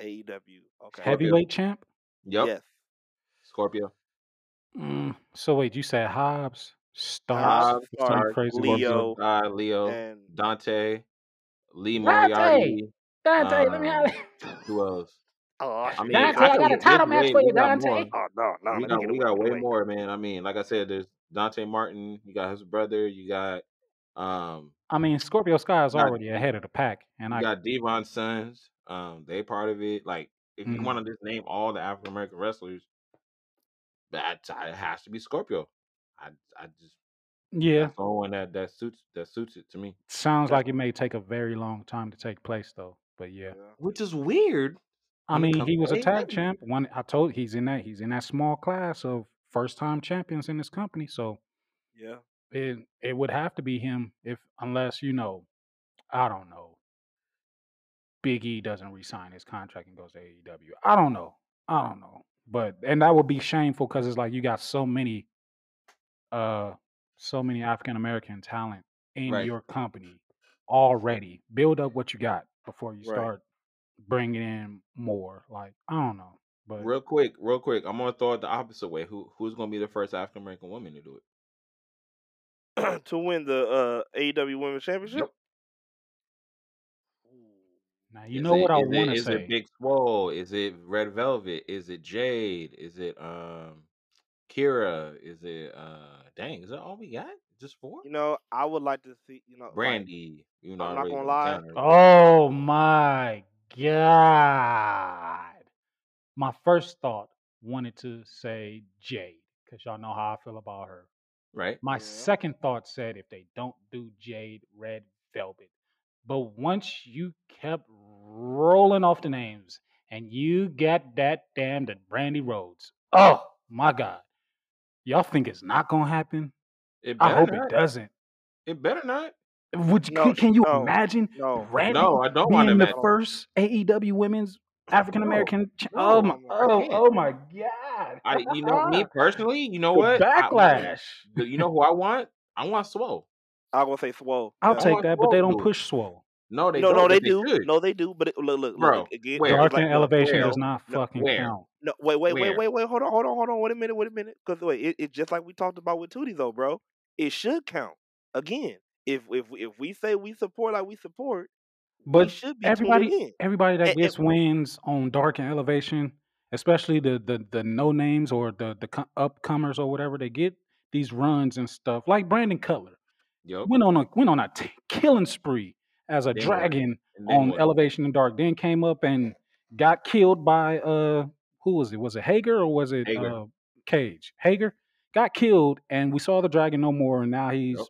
AEW? Okay. Heavyweight champ? Yep, Yes. Scorpio. Mm, so wait, you said Hobbs, Starks, Hobbs, for crazy Lio, uh, Lio, And Dante, Lee Dante! Moriarty. Dante, let me Um, have it. Who else? oh, I mean, Dante, I I got a title match way- for you, we got Dante. oh no, no, we got we got get way away. more, man. I mean, like I said, there's Dante Martin. You got his brother. You got um, I mean, Scorpio Sky is Got- already ahead of the pack, and you I got D-Von's sons. Um, they part of it. Like, if you Mhm. want to just name all the African American wrestlers, that it has to be Scorpio. I I just yeah, that's the only one that that suits that suits it to me. sounds like it may take a very long time to take place though. But yeah, Yeah. Which is weird. I when it mean, comes he to was a tag AEW. champ. One I told he's in that he's in that small class of first time champions in this company. So Yeah. it it would have to be him if unless you know, I don't know. Big E doesn't resign his contract and goes to AEW. I don't know. I don't know. But and that would be shameful because it's like you got so many uh so many African American talent in Right. your company already. Build up what you got before you Right. start bringing in more. Like I don't know, but Real quick, real quick. I'm gonna throw it the opposite way. Who who's gonna be the first African American woman to do it? to win the uh, AEW Women's Championship. Yep. now you Is know it- what I want to say. Is it Big Swole? Is it Red Velvet? Is it Jade? Is it um Kiera? Is it uh dang, is that all we got? Just four? You know, I would like to see. You know, like, Brandi. You know, I'm not gonna lie. count. Oh my god! My first thought wanted to say Jade because y'all know how I feel about her. Right? My Yeah. second thought said if they don't do Jade, Red Velvet. But once you kept rolling off the names and you got that damned Brandi Rhodes, oh my God. Y'all think it's not going to happen? It I hope not. it doesn't. It better not. Would you, No, can, can you no, imagine no, Brandi No, I don't want to being the imagine. first AEW women's African American? ch- No, oh my, oh, oh my God! I, you know, me personally, you know the what? Backlash. the- you know who I want? I want Swole. I'm gonna say Swole. I'll Yeah. Take want that, but they Swole to don't push Swole. No, they no, don't. no, they they do. should. No, they do. But it, look, look, Bro, look again. where? Dark like, and elevation where? does not no, fucking where? count. no, wait, wait, wait, Where? wait, wait. Hold on, hold on, hold on. Wait a minute, wait a minute. Because wait, it, it's just like we talked about with Tootie though, bro. It should count again. If if if we say we support like we support, we But should be everybody, everybody that And, and gets wins on Dark and Elevation, especially the the the no names or the the upcomers or whatever, they get these runs and stuff. Like Brandon Cutler Yup. went on a went on a t- killing spree as a Then dragon on what? Elevation and Dark. Then came up and got killed by uh who was it? Was it Hager or was it Hager. uh Cage? Hager got killed, and we saw the dragon no more, and now he's Yup.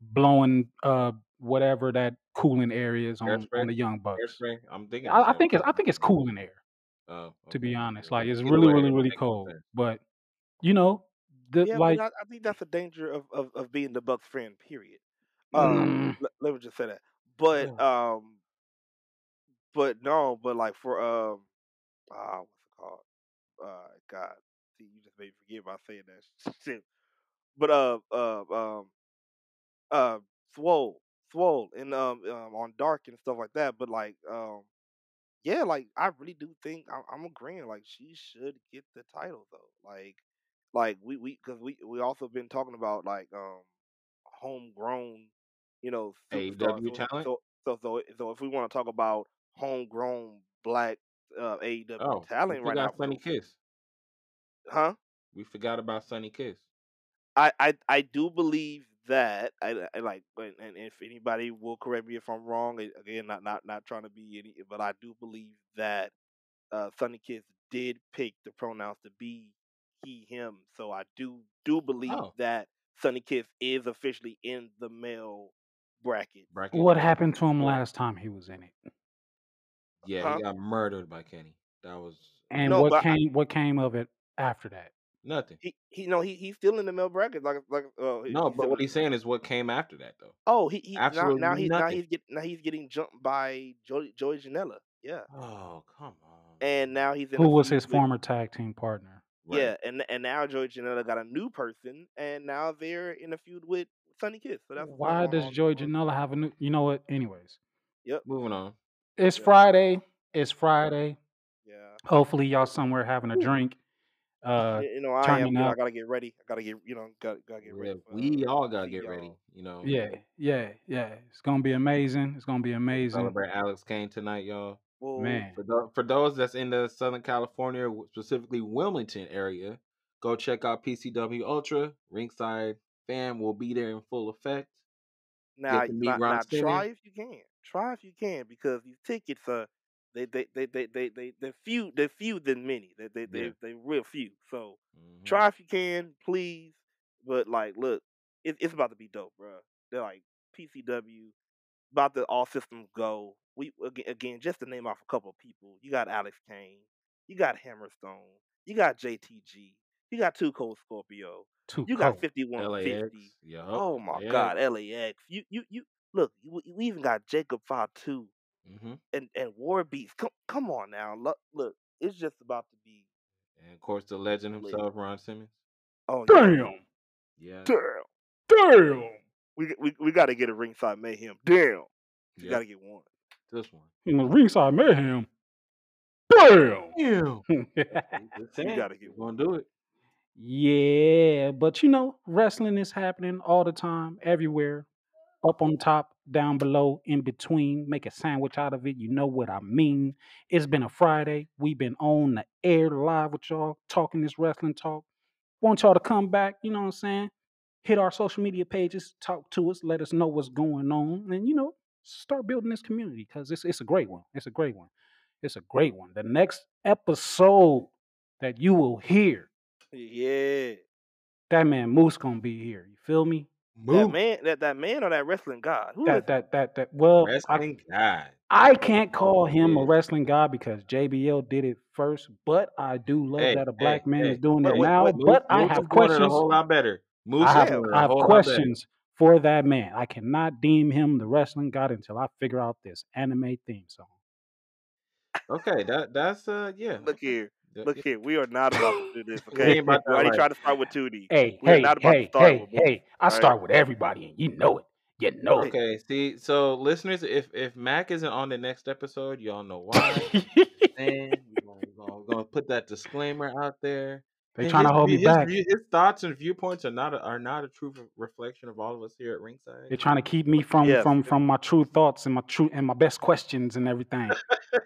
blowing uh whatever that cooling area is on on the young bucks. I'm thinking. I, I think it's. I think it's cooling air Oh, to be honest. Like it's Either really way, really really cold. But you know the Yeah, like I, I think that's a danger of, of, of being the Bucks friend. Period. Um, mm, let, let me just say that. But um, but no, but like for um, ah, what's it called? Uh, God, see, you just made me forget about saying that shit. But uh, uh, um, uh, swole, swole, and um, um, on dark and stuff like that. But like, um, yeah, like I really do think I'm, I'm agreeing. Like she should get the title though. Like, like we we because we we also been talking about like um homegrown, you know. AEW talent. so so so, so if we want to talk about homegrown black uh AEW Oh, we talent right now, Sonny Kiss. huh? We forgot about Sonny Kiss. I, I I do believe that I, I like and, and if anybody will correct me if I'm wrong again not not not trying to be any but I do believe that uh Sonny Kiss did pick the pronouns to be he him so I do do believe Oh, that Sonny Kiss is officially in the male bracket bracket. what happened to him last time he was in it? Yeah, huh he got murdered by Kenny. That was And no what but I, came what came of it after that? nothing. he he no he he's still in the male bracket like like uh No, he's but what he's saying is what came after that, though. oh he he now Absolutely now he's now he's get now he's getting jumped by Joey Joey Janela yeah Oh, come on, and now he's in Who was his with former tag team partner? Right. Yeah, and and now Joey Janela got a new person, and now they're in a feud with Sonny Kiss. So that's that's Why does Joy Joey Janela have a new? You know what? Anyways, Yep. Moving on. it's Yeah. Friday. It's Friday. Yeah. Hopefully, y'all somewhere having a Ooh. drink, uh, You you know, I am. You know, I gotta get ready. I gotta get. You know, gotta gotta get ready for we uh, all gotta get ready. y'all. You know, Yeah, yeah, yeah. It's gonna be amazing. It's gonna be amazing, celebrate Alex Kane tonight, y'all. Well, man. For those, for those that's in the Southern California, specifically Wilmington area, go check out PCW Ultra. Ringside fam will be there in full effect. now, now, now, try if you can. Try if you can, because these tickets are they they they they they they they're few they're few than many. They they Yeah. they they real few. So hmm try if you can, please. But like, look, it, it's about to be dope, bro. They're like PCW, about to all systems go. We again, again, just to name off a couple of people. You got Alex Kane, you got Hammerstone, you got JTG, you got Too Cold Scorpio, Too you got cold. fifty one LAX. fifty. Oh my LAX. God, LAX. You you you look. We, we even got Jacob Fatu hmm and and War Beats. Come come on now, look look. It's just about to be And of course, the legend himself, Ron Simmons. Oh Damn, Yeah. damn. damn. We we we got to get a ringside mayhem. Damn, you Yep. got to get one. This one. You know, ringside mayhem. Damn. Ew. You You gotta get We're gonna do it. Yeah, but you know, wrestling is happening all the time, everywhere. Up on top, down below, in between. Make a sandwich out of it. You know what I mean. It's been a Friday. We've been on the air live with y'all, talking this wrestling talk. Want y'all to come back, you know what I'm saying? Hit our social media pages, talk to us, let us know what's going on, and you know, start building this community because it's it's a great one. It's a great one. It's a great one. The next episode that you will hear, Yeah. that man Moose gonna be here. You feel me? That man, that, that man or that wrestling god? Who is That that that that. Well, I, Wrestling God. I can't call him a wrestling god because JBL did it first, but I do love Hey, that a hey, black man hey. is doing Wait, it wait, now. wait, Moose, but I have is doing a questions. whole lot better. Moose I have Yeah. doing it I a have whole lot better. questions for that man. I cannot deem him the wrestling god until I figure out this anime theme song. Okay, that that's uh yeah. Look here. Th- Look here. We are not about to do this, We okay? ain't about We that already life. tried to start with 2D. Hey, We are hey, not to hey, start hey, with hey! I All right. start with everybody, and you know it. You know it. Okay, see, so listeners, if if Mac isn't on the next episode, y'all know why. And we're gonna, we're gonna put that disclaimer out there. They And trying his to hold view- me back. view- his thoughts and viewpoints are not a, are not a true reflection of all of us here at Ringside. They're trying to keep me from from from my true thoughts and my true and my best questions and everything.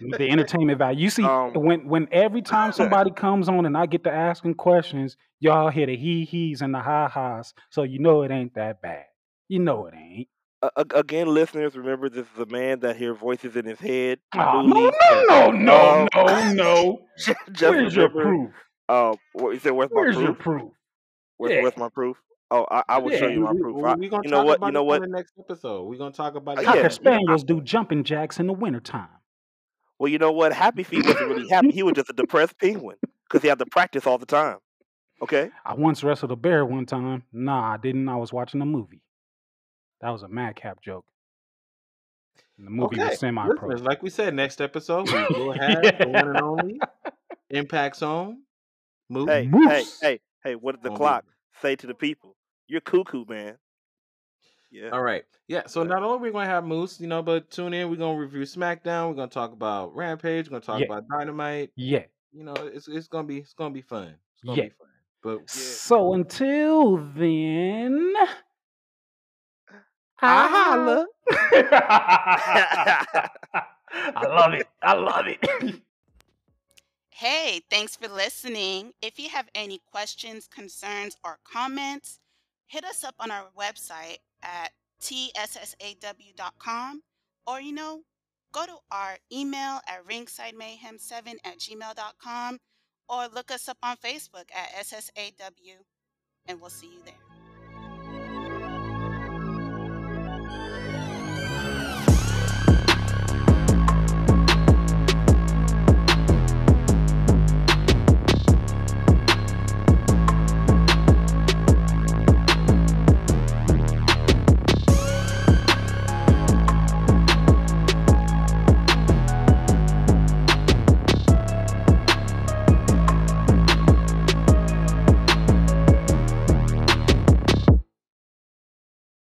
the entertainment value. You see, Um, when when every time somebody comes on and I get to asking questions, y'all hear the he he's and the ha ha's, so you know it ain't that bad. You know it ain't. a- again, listeners, remember this is a man that hears voices in his head. Oh, no, no, no, no, Um, no, no. just Where's your remember. Proof? Uh, what you said? Where's my Where's your proof? proof? Where's, Yeah. where's my proof? Oh, I, I will show you my we, proof. we, I, we gonna you know talk what? about You know what? on the next episode. We're gonna talk about Uh, it. yeah, Cocker yeah. spaniels do jumping jacks in the wintertime. Well, you know what? Happy Feet wasn't really happy. He was just a depressed penguin because he had to practice all the time. Okay. I once wrestled a bear one time. Nah, I didn't. I was watching a movie. That was a madcap joke. And the movie Okay, was semi pro. listeners, like we said, next episode we will have the one and only Impact Zone. Moose. Hey, hey, Moose. hey, hey! What did the oh, be- clock say to the people? You're cuckoo, man. Yeah. All right. Yeah. So Yeah. not only we're gonna have Moose, you know, but tune in. We're gonna review SmackDown. We're gonna talk about Rampage. We're gonna talk Yeah. about Dynamite. Yeah. You know, it's it's gonna be it's gonna be fun. It's gonna Yeah. be fun. But. So until then, I holla. I love it. I love it. Hey, thanks for listening. If you have any questions, concerns, or comments, hit us up on our website at tssaw.com or, you know, go to our email at ringsidemayhem7 at gmail.com or look us up on Facebook at SSAW, and we'll see you there.